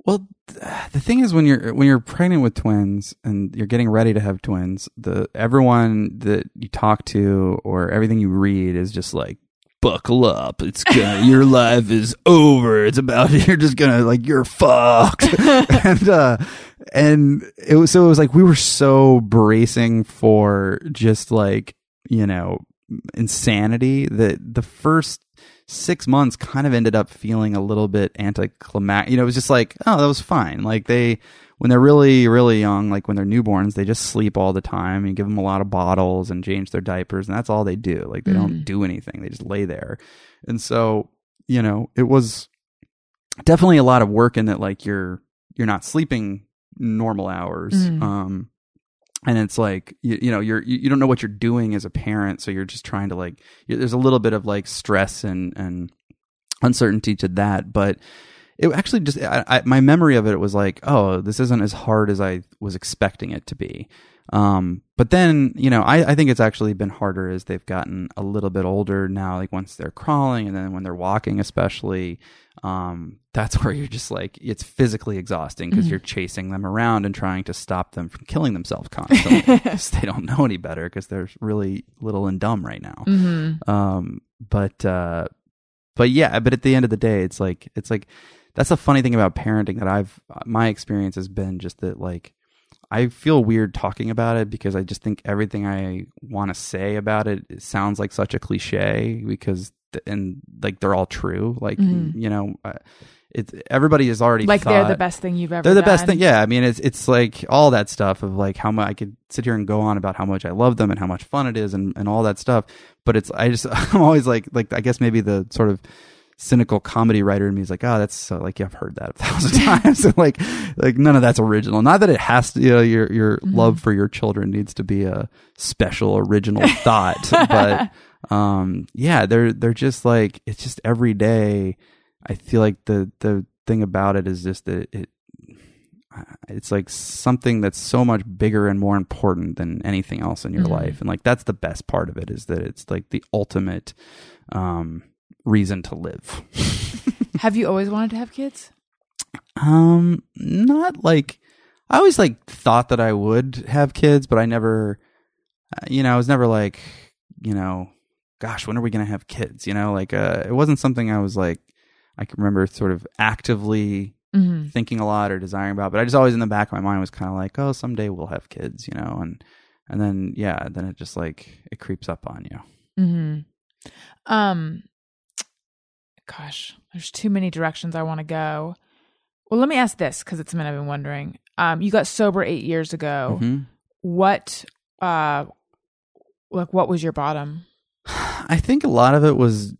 Well, th- the thing is, when you're when you're pregnant with twins and you're getting ready to have twins, the everyone that you talk to or everything you read is just like, buckle up, it's gonna, your (laughs) life is over. It's about (laughs) you're just gonna like you're fucked, (laughs) and uh, and it was so it was like we were so bracing for just like you know insanity that the first six months kind of ended up feeling a little bit anticlimactic. You know, it was just like, oh, that was fine. Like they, when they're really, really young, like when they're newborns, they just sleep all the time. You give them a lot of bottles and change their diapers, and that's all they do. Like they don't do anything. They just lay there. And so, you know, it was definitely a lot of work in that. Like you're you're not sleeping normal hours. Mhm. Um, and it's like you, you know you're you, don't know what you're doing as a parent so you're just trying to like you- there's a little bit of like stress and and uncertainty to that but it actually just I, I, my memory of it was like oh this isn't as hard as i was expecting it to be. Um but then you know i i think it's actually been harder as they've gotten a little bit older now like once they're crawling and then when they're walking especially um that's (laughs) where you're just like it's physically exhausting because you're chasing them around and trying to stop them from killing themselves constantly (laughs) they don't know any better because they're really little and dumb right now. Mm-hmm. um but uh but yeah but at the end of the day it's like it's like that's the funny thing about parenting that i've my experience has been just that like i feel weird talking about it because i just think everything i want to say about it, it sounds like such a cliche because th- and like they're all true like Mhm. you know uh, it's everybody is already Like they're the best thing you've ever. they're the best thing. Yeah, I mean, it's it's like all that stuff of like how much I could sit here and go on about how much I love them and how much fun it is and, and all that stuff. But it's I just (laughs) I'm always like like I guess maybe the sort of cynical comedy writer in me is like, oh, that's so like yeah, I've heard that a (laughs) thousand times. (laughs) and like like none of that's original. Not that it has to. You know, your your love for your children needs to be a special original thought, but (laughs) um yeah they're they're just like it's just every day i feel like the the thing about it is just that it it's like something that's so much bigger and more important than anything else in your Mhm. life and like that's the best part of it is that it's like the ultimate um reason to live (laughs) (laughs) Have you always wanted to have kids? um not like i always like thought that i would have kids but i never uh, you know i was never like you know gosh when are we gonna have kids you know like uh it wasn't something i was like i can remember sort of actively Mm-hmm. thinking a lot or desiring about but i just always in the back of my mind was kind of like oh someday we'll have kids you know and and then yeah then it just like it creeps up on you Mm-hmm. Um, gosh, there's too many directions I want to go. Well, let me ask this because it's something I've been wondering. Um, you got sober eight years ago. Mhm. What uh, like what was your bottom? I think a lot of it was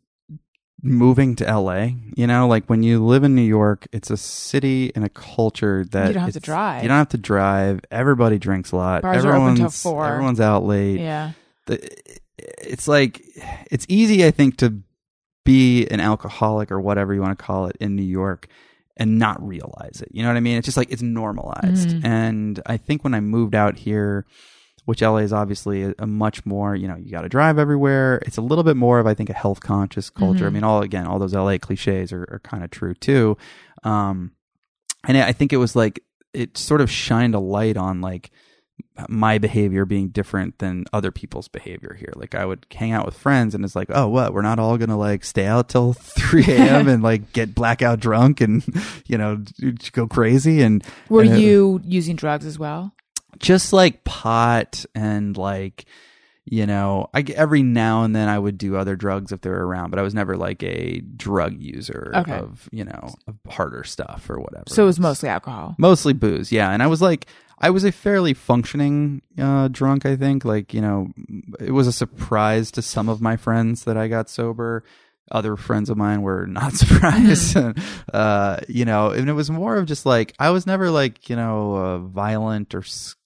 moving to LA. You know, like when you live in New York, it's a city and a culture that You don't have to drive. You don't have to drive. Everybody drinks a lot. Bars are open everyone's till four. everyone's out late. Yeah. The, it's like it's easy, I think, to be an alcoholic or whatever you want to call it in New York and not realize it. You know what I mean? It's just like it's normalized. Mhm. And I think when I moved out here, which LA is obviously a, a much more, you know, you got to drive everywhere. It's a little bit more of, I think, a health conscious culture. I Mhm. mean, all again, all those LA cliches are, are kind of true too. Um, and I think it was like it sort of shined a light on like my behavior being different than other people's behavior here. Like I would hang out with friends and it's like, oh, what? We're not all gonna like stay out till (laughs) three a.m. and like get blackout drunk and (laughs) you know go crazy and Were and it- you using drugs as well? just like pot and like you know I every now and then I would do other drugs if they were around, but I was never like a drug user Okay. of you know of harder stuff or whatever. So it was mostly alcohol. Mostly booze, yeah. And I was like, I was a fairly functioning uh, drunk. I think, like you know, it was a surprise to some of my friends that I got sober. Other friends of mine were not (laughs) surprised, uh, you know. And it was more of just like I was never like you know uh, violent or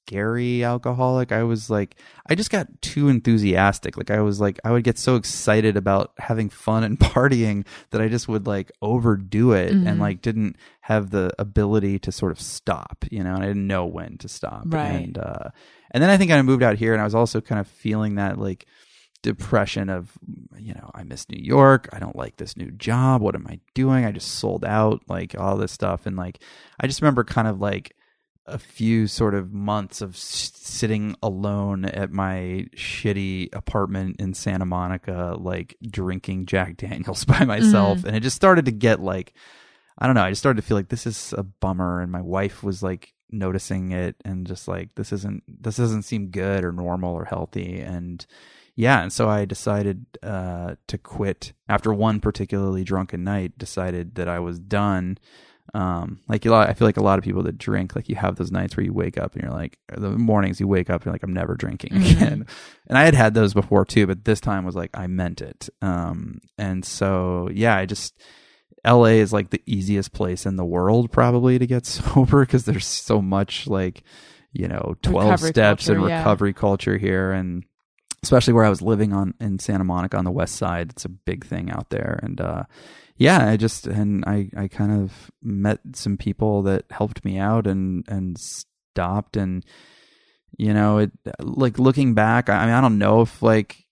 scary alcoholic. I was like I just got too enthusiastic. Like I was like I would get so excited about having fun and (laughs) partying that I just would like overdo it Mhm. and like didn't have the ability to sort of stop, you know, and I didn't know when to stop. Right. And uh and then I think I moved out here and I was also kind of feeling that like depression of you know, I miss New York. I don't like this new job. What am I doing? I just sold out, like all this stuff and like I just remember kind of like a few sort of months of sitting alone at my shitty apartment in Santa Monica, like drinking Jack Daniels (laughs) by myself. And it just started to get like, I don't know, I just started to feel like this is a bummer. And my wife was like noticing it and just like, this isn't, this doesn't seem good or normal or healthy. And yeah. And so I decided uh, to quit after one particularly drunken night, decided that I was done um like a lot i feel like a lot of people that drink like you have those nights where you wake up and you're like the mornings you wake up and you're like i'm never drinking Mhm. again (laughs) and i had had those before too but this time was like i meant it um and so yeah i just la is like the easiest place in the world probably to get (laughs) sober because there's so much like you know 12 Recovery steps and culture, yeah. recovery culture here and especially where i was living on in santa monica on the west side it's a big thing out there and uh yeah, I just and I I kind of met some people that helped me out and and stopped and you know it like looking back I mean I don't know if like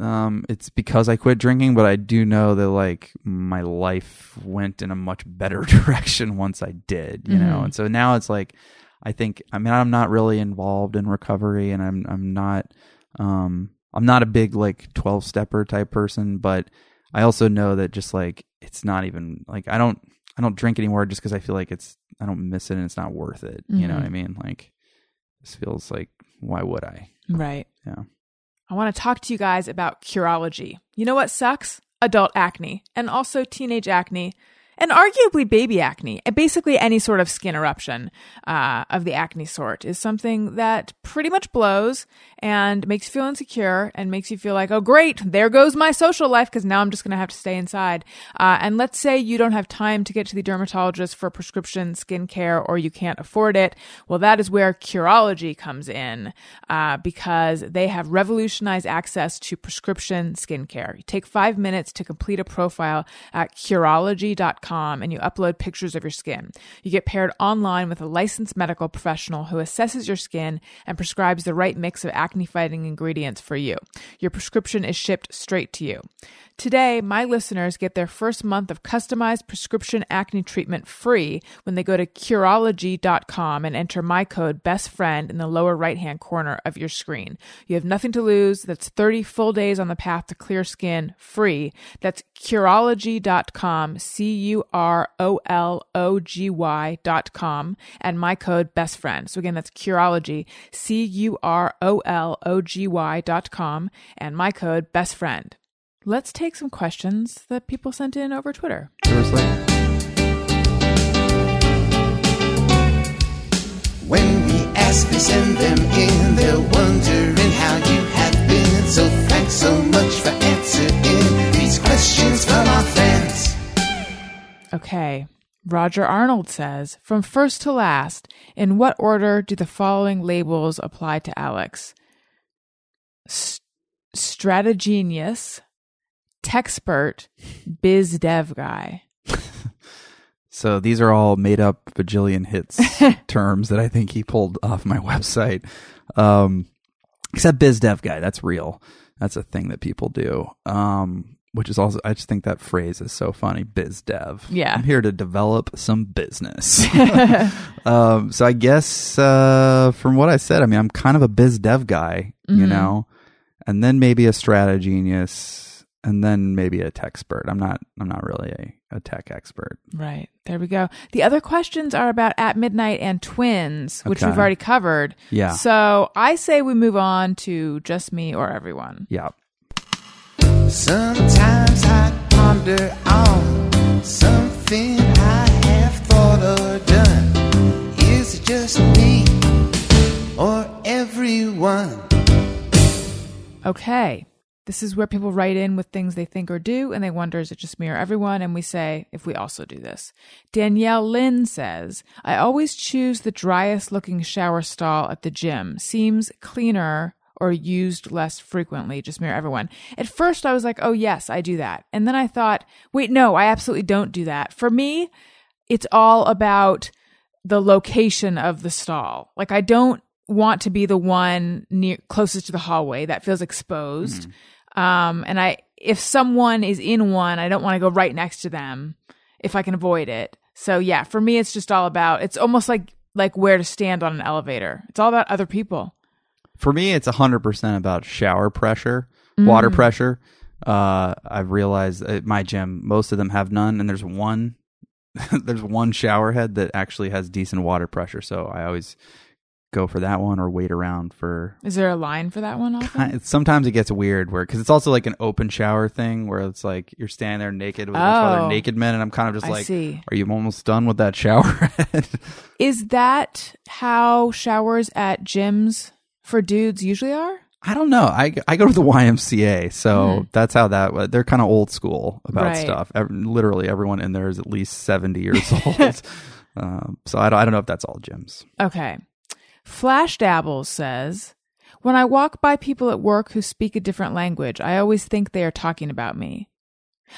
um it's because I quit drinking but I do know that like my life went in a much better (laughs) direction once I did you know Mhm. and so now it's like I think I mean I'm not really involved in recovery and I'm I'm not um I'm not a big like 12 stepper type person but I also know that just like it's not even like I don't I don't drink anymore just because I feel like it's I don't miss it and it's not worth it. You know what I mm-hmm. mean? Like this feels like why would I? Right. Yeah. I want to talk to you guys about Curology. You know what sucks? Adult acne and also teenage acne and arguably baby acne. Basically, any sort of skin eruption uh, of the acne sort is something that pretty much blows and makes you feel insecure and makes you feel like, oh, great, there goes my social life because now I'm just going to have to stay inside. Uh, and let's say you don't have time to get to the dermatologist for prescription skincare or you can't afford it. Well, that is where Curology comes in uh, because they have revolutionized access to prescription skincare. You take five minutes to complete a profile at Curology.com and you upload pictures of your skin. You get paired online with a licensed medical professional who assesses your skin and prescribes the right mix of acne fighting ingredients for you. Your prescription is shipped straight to you. Today, my listeners get their first month of customized prescription acne treatment free when they go to Curology.com and enter my code BESTFRIEND in the lower right hand corner of your screen. You have nothing to lose. That's 30 full days on the path to clear skin free. That's Curology.com, C U R O L O G Y.com, and my code BESTFRIEND. So again, that's Curology, C U R O L O G Y.com, and my code BESTFRIEND let's take some questions that people sent in over Twitter. Seriously. When we ask and send them in, they're wondering how you have been. So thanks so much for answering these questions from our fans. Okay. Roger Arnold says, from first to last, in what order do the following labels apply to Alex? S- Stratagenius, Techspert, Biz Dev Guy. (laughs) So these are all made up bajillion hits (laughs) terms that I think he pulled off my (laughs) website. Um, except biz dev guy, that's real. That's a thing that people do. Um, which is also, I just think that phrase is so funny. Biz dev. Yeah. I'm here to develop some business. um, so I guess, uh, from what I said, I mean, I'm kind of a biz dev guy, you Mhm. know, and then maybe a strategenius and then maybe a tech expert. I'm not, I'm not really a, a tech expert. Right. There we go. The other questions are about At Midnight and Twins, which Okay. we've already covered. Yeah. So I say we move on to Just Me or Everyone. Yeah. Sometimes I ponder on something I have thought or done. Is it just me or everyone? Okay. This is where people write in with things they think or do, and they wonder, is it just me or everyone? And we say, if we also do this. Danielle Lynn says, I always choose the driest looking shower stall at the gym. Seems cleaner or used less frequently, just me or everyone. At first, I was like, oh, yes, I do that. And then I thought, wait, no, I absolutely don't do that. For me, it's all about the location of the stall. Like I don't want to be the one near closest to the hallway that feels exposed. Mm. Um, and I, if someone is in one, I don't want to go right next to them if I can avoid it. So yeah, for me, it's just all about, it's almost like, like where to stand on an elevator. It's all about other people. For me, it's 100% about shower pressure, water pressure. Uh, I've realized at my gym, most of them have none, and there's one. (laughs) there's one shower head that actually has decent water pressure, so I always go for that one or wait around for. Is there a line for that one? Often? Sometimes it gets weird where because it's also like an open shower thing where it's like you're standing there naked with a bunch of Oh. other naked men, and I'm kind of just I like, see. "Are you almost done with that shower? (laughs) Is that how showers at gyms for dudes usually are? I don't know. I, I go to the YMCA, so that's how that. They're kind of old school about. Right. stuff. Ev- literally, everyone in there is at least seventy years (laughs) old. (laughs) um, so I don't, I don't know if that's all gyms. Okay. Flash Dabbles says, When I walk by people at work who speak a different language, I always think they are talking about me.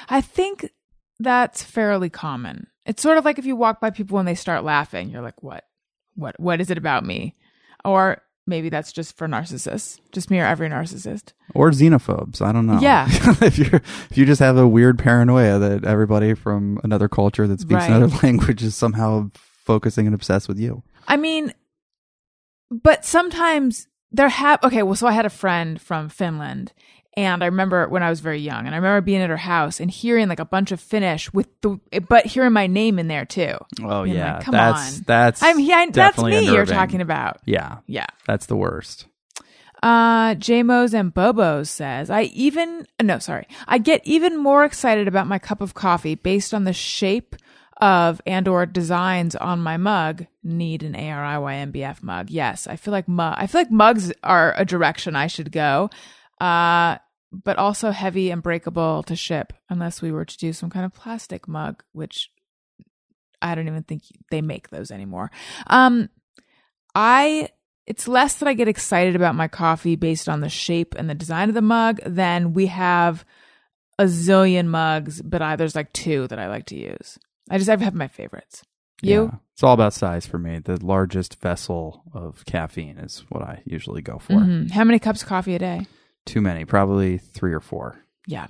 I think that's fairly common. It's sort of like if you walk by people when they start laughing, you're like, what? What what is it about me? Or maybe that's just for narcissists. Just me or every narcissist. Or xenophobes. I don't know. Yeah. (laughs) if you if you just have a weird paranoia that everybody from another culture that speaks Right. another (laughs) language is somehow focusing and obsessed with you. I mean, but sometimes there have okay. Well, so I had a friend from Finland, and I remember when I was very young, and I remember being at her house and hearing like a bunch of Finnish with the, but hearing my name in there too. Oh Being yeah, like, come that's on. that's I'm yeah, that's definitely me. You're talking about Yeah, yeah. that's the worst. Uh, JMOs and Bobos says, I even, no, sorry. I get even more excited about my cup of coffee based on the shape of and or designs on my mug. Need an ARIYNBF mug. Yes. I feel like mug, I feel like mugs are a direction I should go. Uh, but also heavy and breakable to ship unless we were to do some kind of plastic mug, which I don't even think they make those anymore. Um, I it's less that I get excited about my coffee based on the shape and the design of the mug than we have a zillion mugs, but I, there's like two that I like to use. I just I have my favorites. You? Yeah. It's all about size for me. The largest vessel of caffeine is what I usually go for. Mhm. How many cups of coffee a day? Too many, probably three or four. Yeah,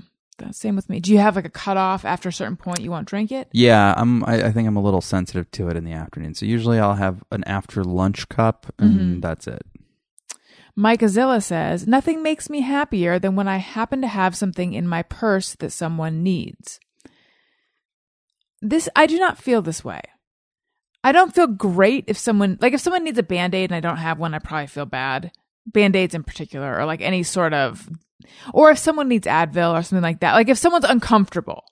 same with me. Do you have like a cutoff after a certain point you won't drink it? Yeah, I'm. I, I think I'm a little sensitive to it in the afternoon. So usually I'll have an after lunch cup, and Mhm. that's it. Mike Azilla says, Nothing makes me happier than when I happen to have something in my purse that someone needs. This, I do not feel this way. I don't feel great if someone, like if someone needs a band aid and I don't have one, I probably feel bad. Band aids in particular, or like any sort of, or if someone needs Advil or something like that. Like if someone's uncomfortable.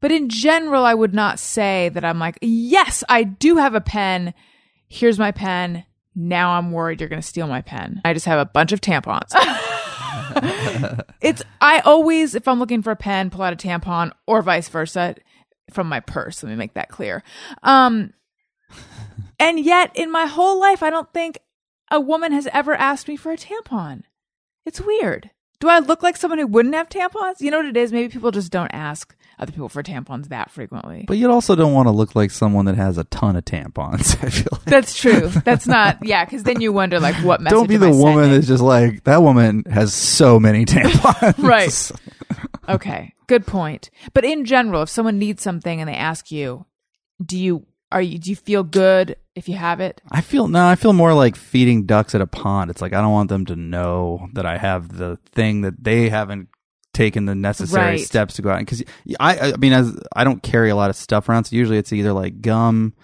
But in general, I would not say that I'm like, yes, I do have a pen. Here's my pen. Now I'm worried you're going to steal my pen. I just have a bunch of tampons. (laughs) it's, I always, if I'm looking for a pen, pull out a tampon or vice versa. From my purse. Let me make that clear. Um, (laughs) and yet, in my whole life, I don't think a woman has ever asked me for a tampon. It's weird. Do I look like someone who wouldn't have tampons? You know what it is? Maybe people just don't ask other people for tampons that frequently. But you also don't want to look like someone that has a ton of tampons. (laughs) I feel like. That's true. That's (laughs) not, yeah, because then you wonder, like, what message Don't be the I woman sending? that's just like that woman has so many tampons. Right. Okay, good point. But in general, if someone needs something and they ask you, do you are you do you feel good if you have it? I feel no, I feel more like feeding ducks at a pond. It's like I don't want them to know that I have the thing that they haven't taken the necessary Right. steps to go out because I I mean as I don't carry a lot of stuff around, so usually it's either like gum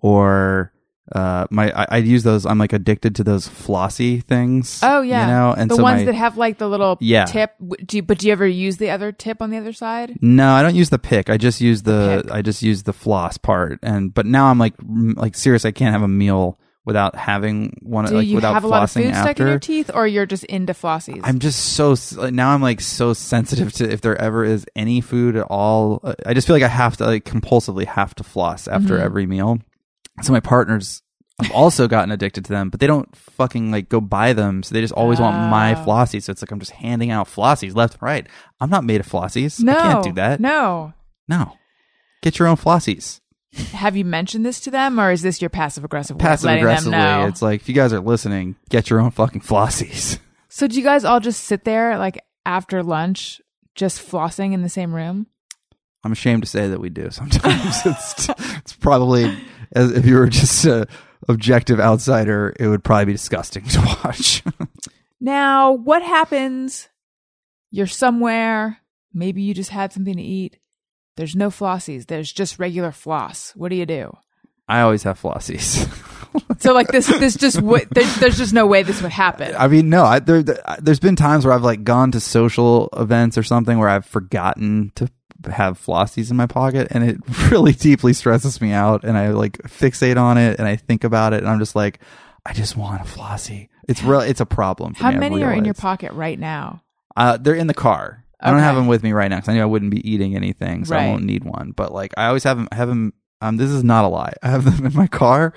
or uh my I, I use those. I'm like addicted to those flossy things. Oh yeah, you know, and the so ones my- that have like the little Yeah. tip. Do you, but do you ever use the other tip on the other side? No, I don't use the pick. I just use the. I just use the floss part. And but now I'm like like serious. I can't have a meal without having one. Do like you without have a lot of food stuck in your teeth, or you're just into flossies? I'm just so now I'm like so sensitive to if there ever is any food at all. Uh, I just feel like I have to like compulsively have to floss after Mm-hmm. every meal. So my partners have also gotten addicted to them, but they don't fucking like go buy them. So they just always want my Oh. flossies. So it's like I'm just handing out flossies left and right. I'm not made of flossies. no, I can't do that. No. No. Get your own flossies. Have you mentioned this to them, or is this your passive aggressive way Passive aggressively. It's like if you guys are listening, get your own fucking flossies. (laughs) So do you guys all just sit there like after lunch, just flossing in the same room? I'm ashamed to say that we do sometimes. (laughs) it's it's probably as if you were just a objective outsider, it would probably be disgusting (laughs) to watch. Now, what happens? You're somewhere. Maybe you just had something to eat. There's no flossies. There's just regular floss. What do you do? I always have flossies. (laughs) So like this, this just w- there's, there's just no way this would happen. I mean, no, I, there, there's been times where I've like gone to social events or something where I've forgotten to have flossies in my pocket and it (laughs) really deeply stresses me out and I like fixate on it and I think about it and I'm just like, I just want a flossie. It's real. It's a problem. For How me, many are in your pocket right now? Uh, they're in the car. I don't have them with me right now because I knew I wouldn't be eating anything, so I won't need one. But like, I always have them. Have them. Um, this is not a lie. I have (laughs) them in my car,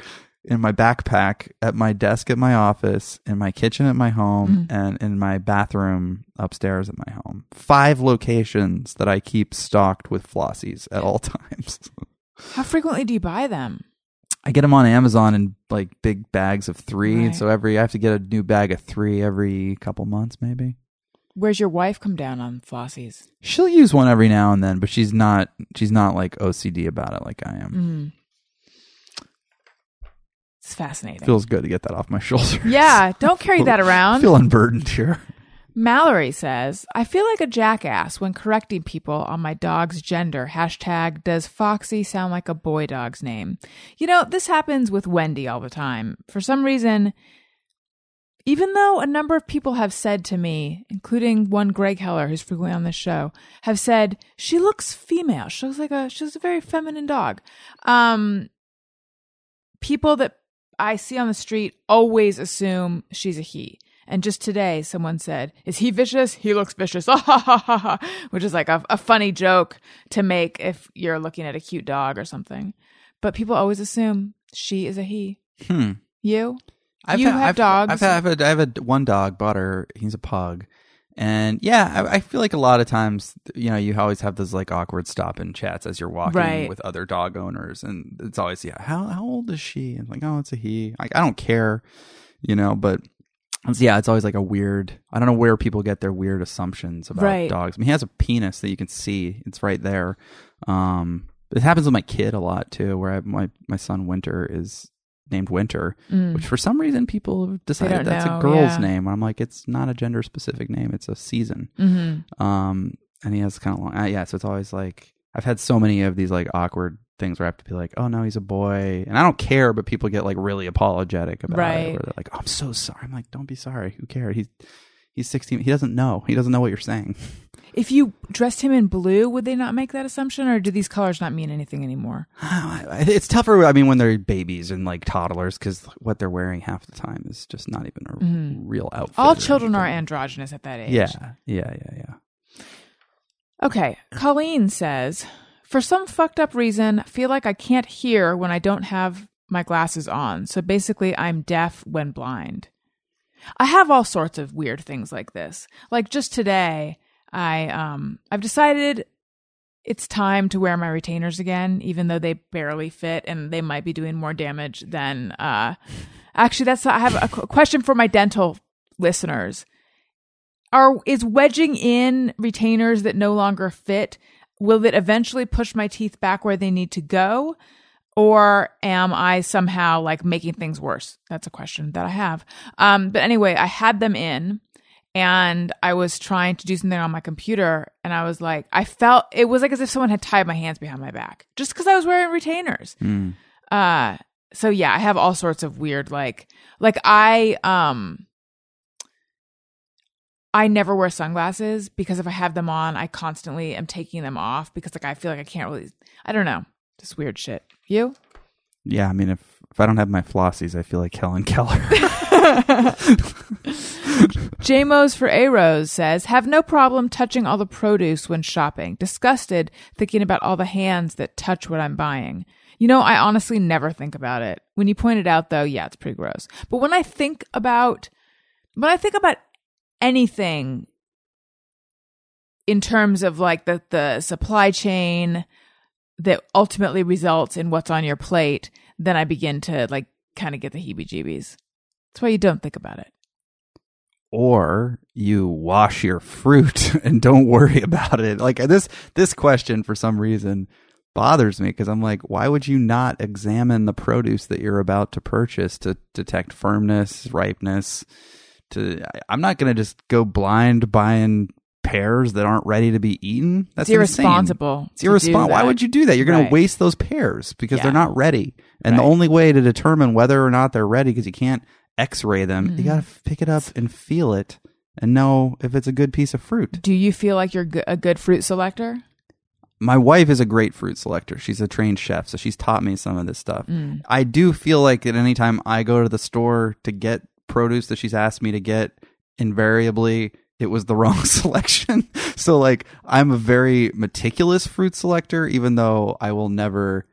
in my backpack, at my desk at my office, in my kitchen at my home, Mm-hmm. and in my bathroom upstairs at my home. Five locations that I keep stocked with flossies at all (laughs) times. How frequently do you buy them? I get them on Amazon in like big bags of three. Right. So every I have to get a new bag of three every couple months, maybe. Where's your wife come down on flossies? She'll use one every now and then, but she's not she's not like OCD about it like I am. Mm. It's fascinating. Feels good to get that off my (laughs) shoulders. yeah, don't carry that around. feel unburdened here. Mallory says, I feel like a jackass when correcting people on my dog's gender. Hashtag, does Foxy sound like a boy dog's name? You know, this happens with Wendy all the time. For some reason, even though a number of people have said to me, including one Greg Heller, who's frequently on this show, have said, she looks female. She looks like a, she's a very feminine dog. Um, people that I see on the street always assume she's a he. And just today, someone said, Is he vicious? He looks vicious. (laughs) Which is like a, a funny joke to make if you're looking at a cute dog or something. But people always assume she is a he. Hmm. You? you have I've, dogs. I've, I've had, I have a one dog, Butter. He's a pug, and yeah, I, I feel like a lot of times, you know, you always have those like awkward stop and chats as you're walking Right. with other dog owners, and it's always yeah, how how old is she? And like, oh, it's a he. Like, I don't care, you know, but. It's, yeah, it's always like a weird. I don't know where people get their weird assumptions about Right. dogs. I mean, he has a penis that you can see; it's right there. Um, it happens with my kid a lot too, where I, my my son Winter is named Winter, Mm. which for some reason people have decided that's know, a girl's yeah. name. I'm like, it's not a gender specific name; it's a season. Mm-hmm. Um, and he has kind of long, uh, yeah. So it's always like I've had so many of these like awkward things where I have to be like, oh no, he's a boy, and I don't care, but people get like really apologetic about Right. it, where they're like, oh, I'm so sorry. I'm like, don't be sorry. Who cares? He's he's 16. He doesn't know. He doesn't know what you're saying. If you dressed him in blue, would they not make that assumption, or do these colors not mean anything anymore? (sighs) It's tougher. I mean, when they're babies and like toddlers, because what they're wearing half the time is just not even a real outfit. Mm-hmm. All children are androgynous at that age. Yeah, yeah, yeah, yeah. Okay. Colleen says, For some fucked up reason, I feel like I can't hear when I don't have my glasses on. So basically, I'm deaf when blind. I have all sorts of weird things like this. Like just today, I um I've decided it's time to wear my retainers again, even though they barely fit and they might be doing more damage than uh actually that's I have a question for my dental listeners. Are is wedging in retainers that no longer fit will it eventually push my teeth back where they need to go? Or am I somehow like making things worse? That's a question that I have. Um, but anyway, I had them in and I was trying to do something on my computer and I was like, I felt it was like as if someone had tied my hands behind my back just because I was wearing retainers. Mm. Uh, so yeah, I have all sorts of weird like like I um I never wear sunglasses because if I have them on, I constantly am taking them off because like I feel like I can't really I don't know. Just weird shit. You? Yeah, I mean, if if I don't have my flossies, I feel like Helen Keller. (laughs) (laughs) JMOs for A Rose says, have no problem touching all the produce when shopping. Disgusted thinking about all the hands that touch what I'm buying. You know, I honestly never think about it. When you point it out though, yeah, it's pretty gross. But when I think about when I think about anything in terms of like the the supply chain that ultimately results in what's on your plate, then I begin to like kind of get the heebie-jeebies. That's why you don't think about it. or you wash your fruit (laughs) and don't worry about it. Like this this question for some reason bothers me because I'm like, why would you not examine the produce that you're about to purchase to detect firmness, ripeness? To I'm not going to just go blind buying pears that aren't ready to be eaten. That's it's insane. irresponsible. It's irresponsible. Why would you do that? You're going Right. to waste those pears because Yeah. they're not ready. And the only way to determine whether or not they're ready, because you can't X-ray them, Mm-hmm. you got to pick it up and feel it and know if it's a good piece of fruit. Do you feel like you're a good fruit selector? My wife is a great fruit selector. She's a trained chef, so she's taught me some of this stuff. Mm. I do feel like at any time I go to the store to get produce that she's asked me to get, invariably it was the (laughs) wrong selection. so like I'm a very meticulous fruit selector, even though I will never.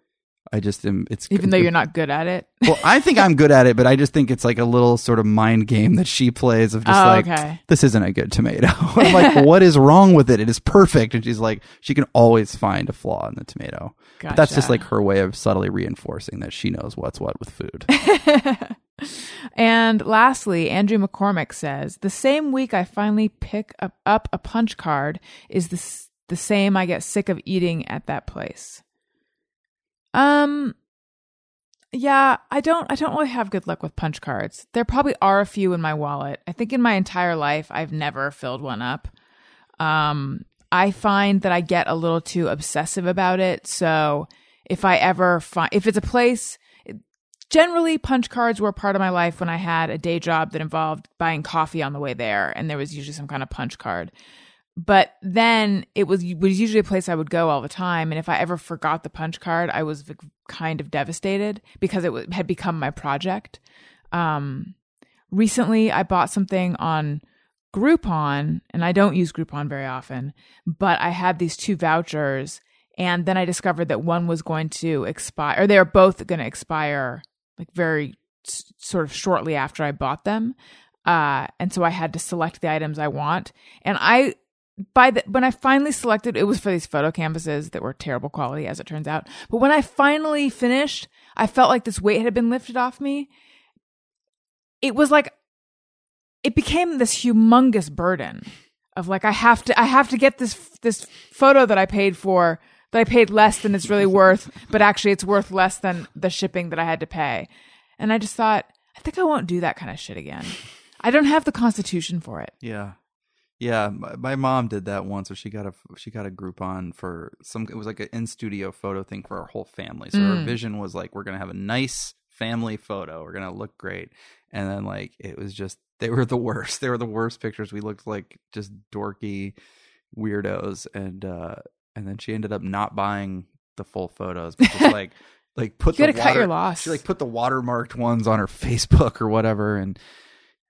I just am. It's Even though you're not good at it. well, I think I'm good at it, but I just think it's like a little sort of mind game that she plays of just Oh, like okay. this isn't a good tomato. (laughs) I'm like, (laughs) what is wrong with it? It is perfect, and she's like, she can always find a flaw in the tomato. But that's just like her way of subtly reinforcing that she knows what's what with food. And lastly, Andrew McCormick says the same week I finally pick up, a punch card is the the same I get sick of eating at that place. Um, yeah, I don't I don't really have good luck with punch cards. There probably are a few in my wallet. I think in my entire life I've never filled one up. Um, I find that I get a little too obsessive about it. So if I ever find if it's a place generally punch cards were a part of my life when I had a day job that involved buying coffee on the way there and there was usually some kind of punch card. But then it was was usually a place I would go all the time and if I ever forgot the punch card, I was kind of devastated because it w- had become my project. Um recently I bought something on Groupon and I don't use Groupon very often, but I had these two vouchers and then I discovered that one was going to expire or they were both going to expire like very s- sort of shortly after I bought them. Uh and so I had to select the items I want and I by the when I finally selected it was for these photo canvases that were terrible quality as it turns out. But when I finally finished, I felt like this weight had been lifted off me. It was like it became this humongous burden of like I have to I have to get this this photo that I paid for that I paid less than it's really worth, but actually it's worth less than the shipping that I had to pay. And I just thought, I think I won't do that kind of shit again. I don't have the constitution for it. Yeah. Yeah, my, my mom did that once, where she got a she got a Groupon for some. It was like an in studio photo thing for our whole family. So her vision was like, we're gonna have a nice family photo. We're gonna look great, and then like it was just they were the (laughs) worst. They were the worst pictures. We looked like just dorky weirdos, and uh and then she ended up not buying the full photos, but just (laughs) like like put You the gotta cut your loss. She like put the watermarked ones on her (laughs) Facebook or whatever, and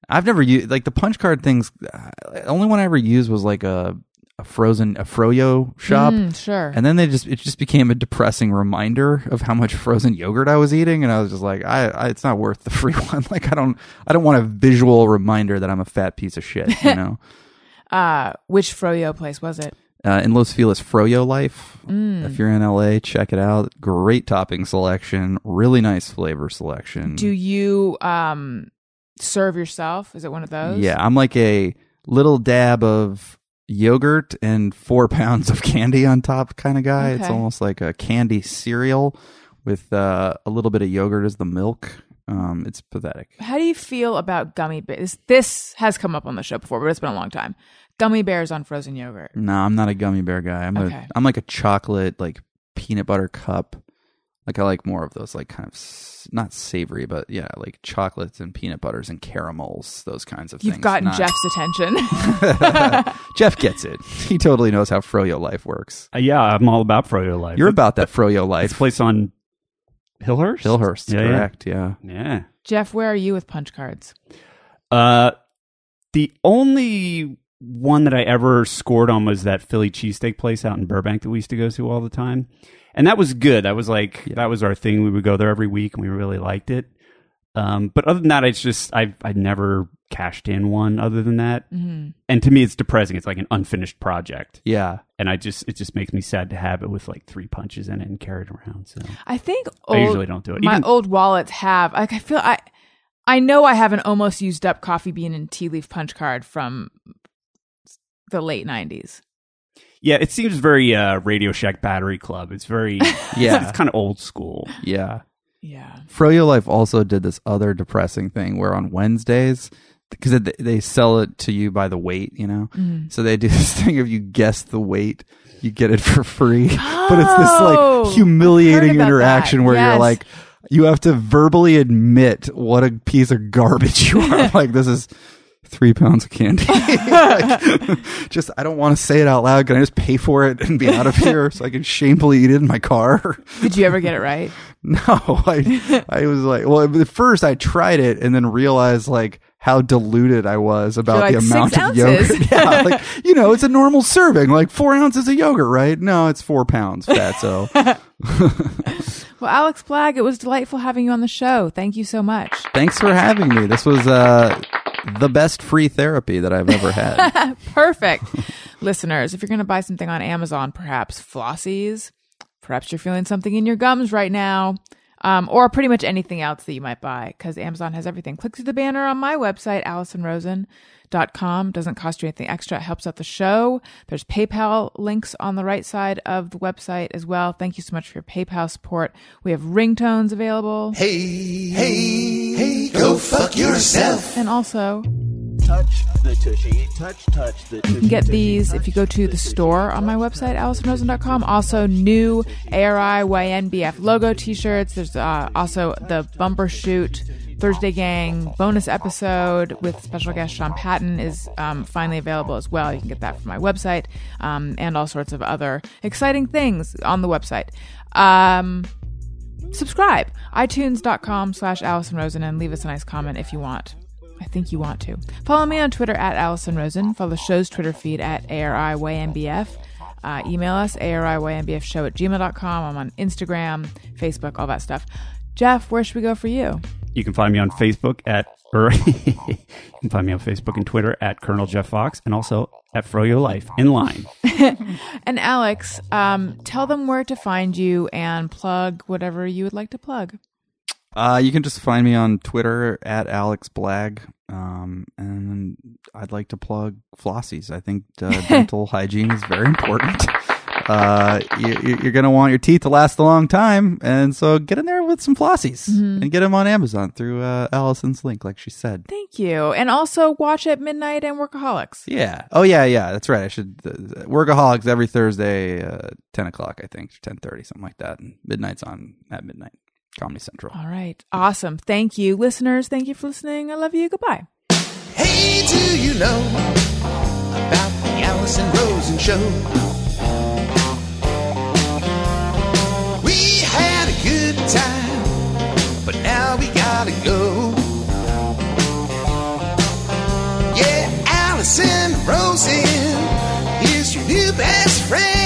I've never used like the punch card things. uh, The only one I ever used was like a a frozen a froyo shop. Mm, sure. And then they just it just became a depressing reminder of how much frozen yogurt I was eating, and I was just like, I, I it's not worth the (laughs) free one. Like I don't I don't want a visual reminder that I'm a fat piece of shit. You know. uh, which froyo place was it? Uh, in Los Feliz, Froyo Life. Mm. If you're in LA, check it out. Great topping selection, really nice flavor selection. Do you um serve yourself? Is it one of those? yeah, I'm like a little dab of yogurt and four (laughs) pounds of candy on top kind of guy. It's almost like a candy cereal with uh, a little bit of yogurt as the milk. Um, it's pathetic. How do you feel about gummy bears? This has come up on the show before, but it's been a long time. Gummy bears on frozen yogurt. No, I'm not a gummy bear guy. I'm Okay. a I'm like a chocolate like peanut butter cup. Like I like more of those like kind of s- not savory, but yeah, like chocolates and peanut butters and caramels, those kinds of things. You've gotten Not- Jeff's attention. (laughs) (laughs) Jeff gets it. He totally knows how Froyo life works. Uh, yeah, I'm all about Froyo Life. You're about that Froyo It's life. a place on Hillhurst. Hillhurst, Yeah, yeah. correct? Yeah. Yeah. Jeff, where are you with punch cards? Uh, the only one that I ever scored on was that Philly cheesesteak place out in Burbank that we used to go to all the time, and that was good. That was like that was our thing. We would go there every week, and we really liked it. Um, but other than that, it's just I've, I never cashed in one. Other than that, Mm-hmm. and to me, it's depressing. It's like an unfinished project, Yeah. and I just it just makes me sad to have it with like three punches in it and carry it around. So I think I usually don't do it. My Even- old wallets have like I feel I I know I have an almost used up coffee bean and tea leaf punch card from the late nineties. yeah, it seems very uh, Radio Shack Battery Club. It's very (laughs) Yeah. it's kind of old school. Yeah. Yeah. Froyo Life also did this other depressing thing where on Wednesdays, because they, they sell it to you by the weight, you know? Mm-hmm. So they do (laughs) this thing if you guess the weight, you get it for free. but it's this Oh, like humiliating interaction that. where Yes. you're like, you have to verbally admit what a piece of garbage you are. (laughs) like, this is three pounds of candy. (laughs) Like, just, I don't want to say it out loud. Can I just pay for it and be out of here so I can shamefully eat it in my car? (laughs) Did you ever get it right? No, I I was like, well, at first I tried it and then realized like how diluted I was about You're the amount of yogurt. (laughs) yeah, like you know, it's a normal serving, like four ounces of yogurt, right? No, it's four pounds fat. So Well, Alex Blagg, it was delightful having you on the show. Thank you so much. thanks for having me. This was uh the best free therapy that I've ever had. (laughs) Perfect. Listeners, if you're going to buy something on Amazon, perhaps flossies, perhaps you're feeling something in your gums right now, um, or pretty much anything else that you might buy, because Amazon has everything. Click through the banner on my website, AllisonRosen.com. Doesn't cost you anything extra. It helps out the show. There's PayPal links on the right side of the website as well. Thank you so much for your PayPal support. We have ringtones available. Hey, hey, hey, go fuck yourself. And also, touch the tushy, touch, touch the tushy. You can get these if you go to the store on my website, AllisonRosen.com. Also, new ARI YNBF logo t shirts. There's uh, also the Bumbershoot. Thursday Gang bonus episode with special guest Sean Patton is um, finally available as well. You can get that from my website um, and all sorts of other exciting things on the website. Um, subscribe itunes.com slash allison rosen and leave us a nice comment if you want i think you want to. Follow me on twitter at allison rosen. Follow the show's twitter feed at ARIYNBF. uh, email us ariynbfshow at gmail.com i'm on instagram facebook all that stuff. Jeff where should we go for you? You can find me on Facebook at, or (laughs) you can find me on Facebook and Twitter at Colonel Jeff Fox, and also at Froyo Life in line. (laughs) and alex um, tell them where to find you and plug whatever you would like to plug Uh, you can just find me on Twitter at Alex Blagg. Um, and I'd like to plug flossies. I think uh, (laughs) dental hygiene is very important. Uh, you, you're going to want your teeth to last a long time. And so get in there with some flossies and get them on Amazon through uh, Allison's link, like she said. thank you and also watch at midnight and workaholics Yeah. Oh, yeah, yeah. That's right. I should. Uh, Workaholics every Thursday, uh, 10 o'clock, I think, 10.30, something like that. And midnight's on at midnight. Comedy Central. All right. Awesome. Thank you, listeners. Thank you for listening. I love you. Goodbye. Hey, do you know about the Allison Rosen show? We had a good time, but now we gotta go. Yeah, Allison Rosen, is your new best friend.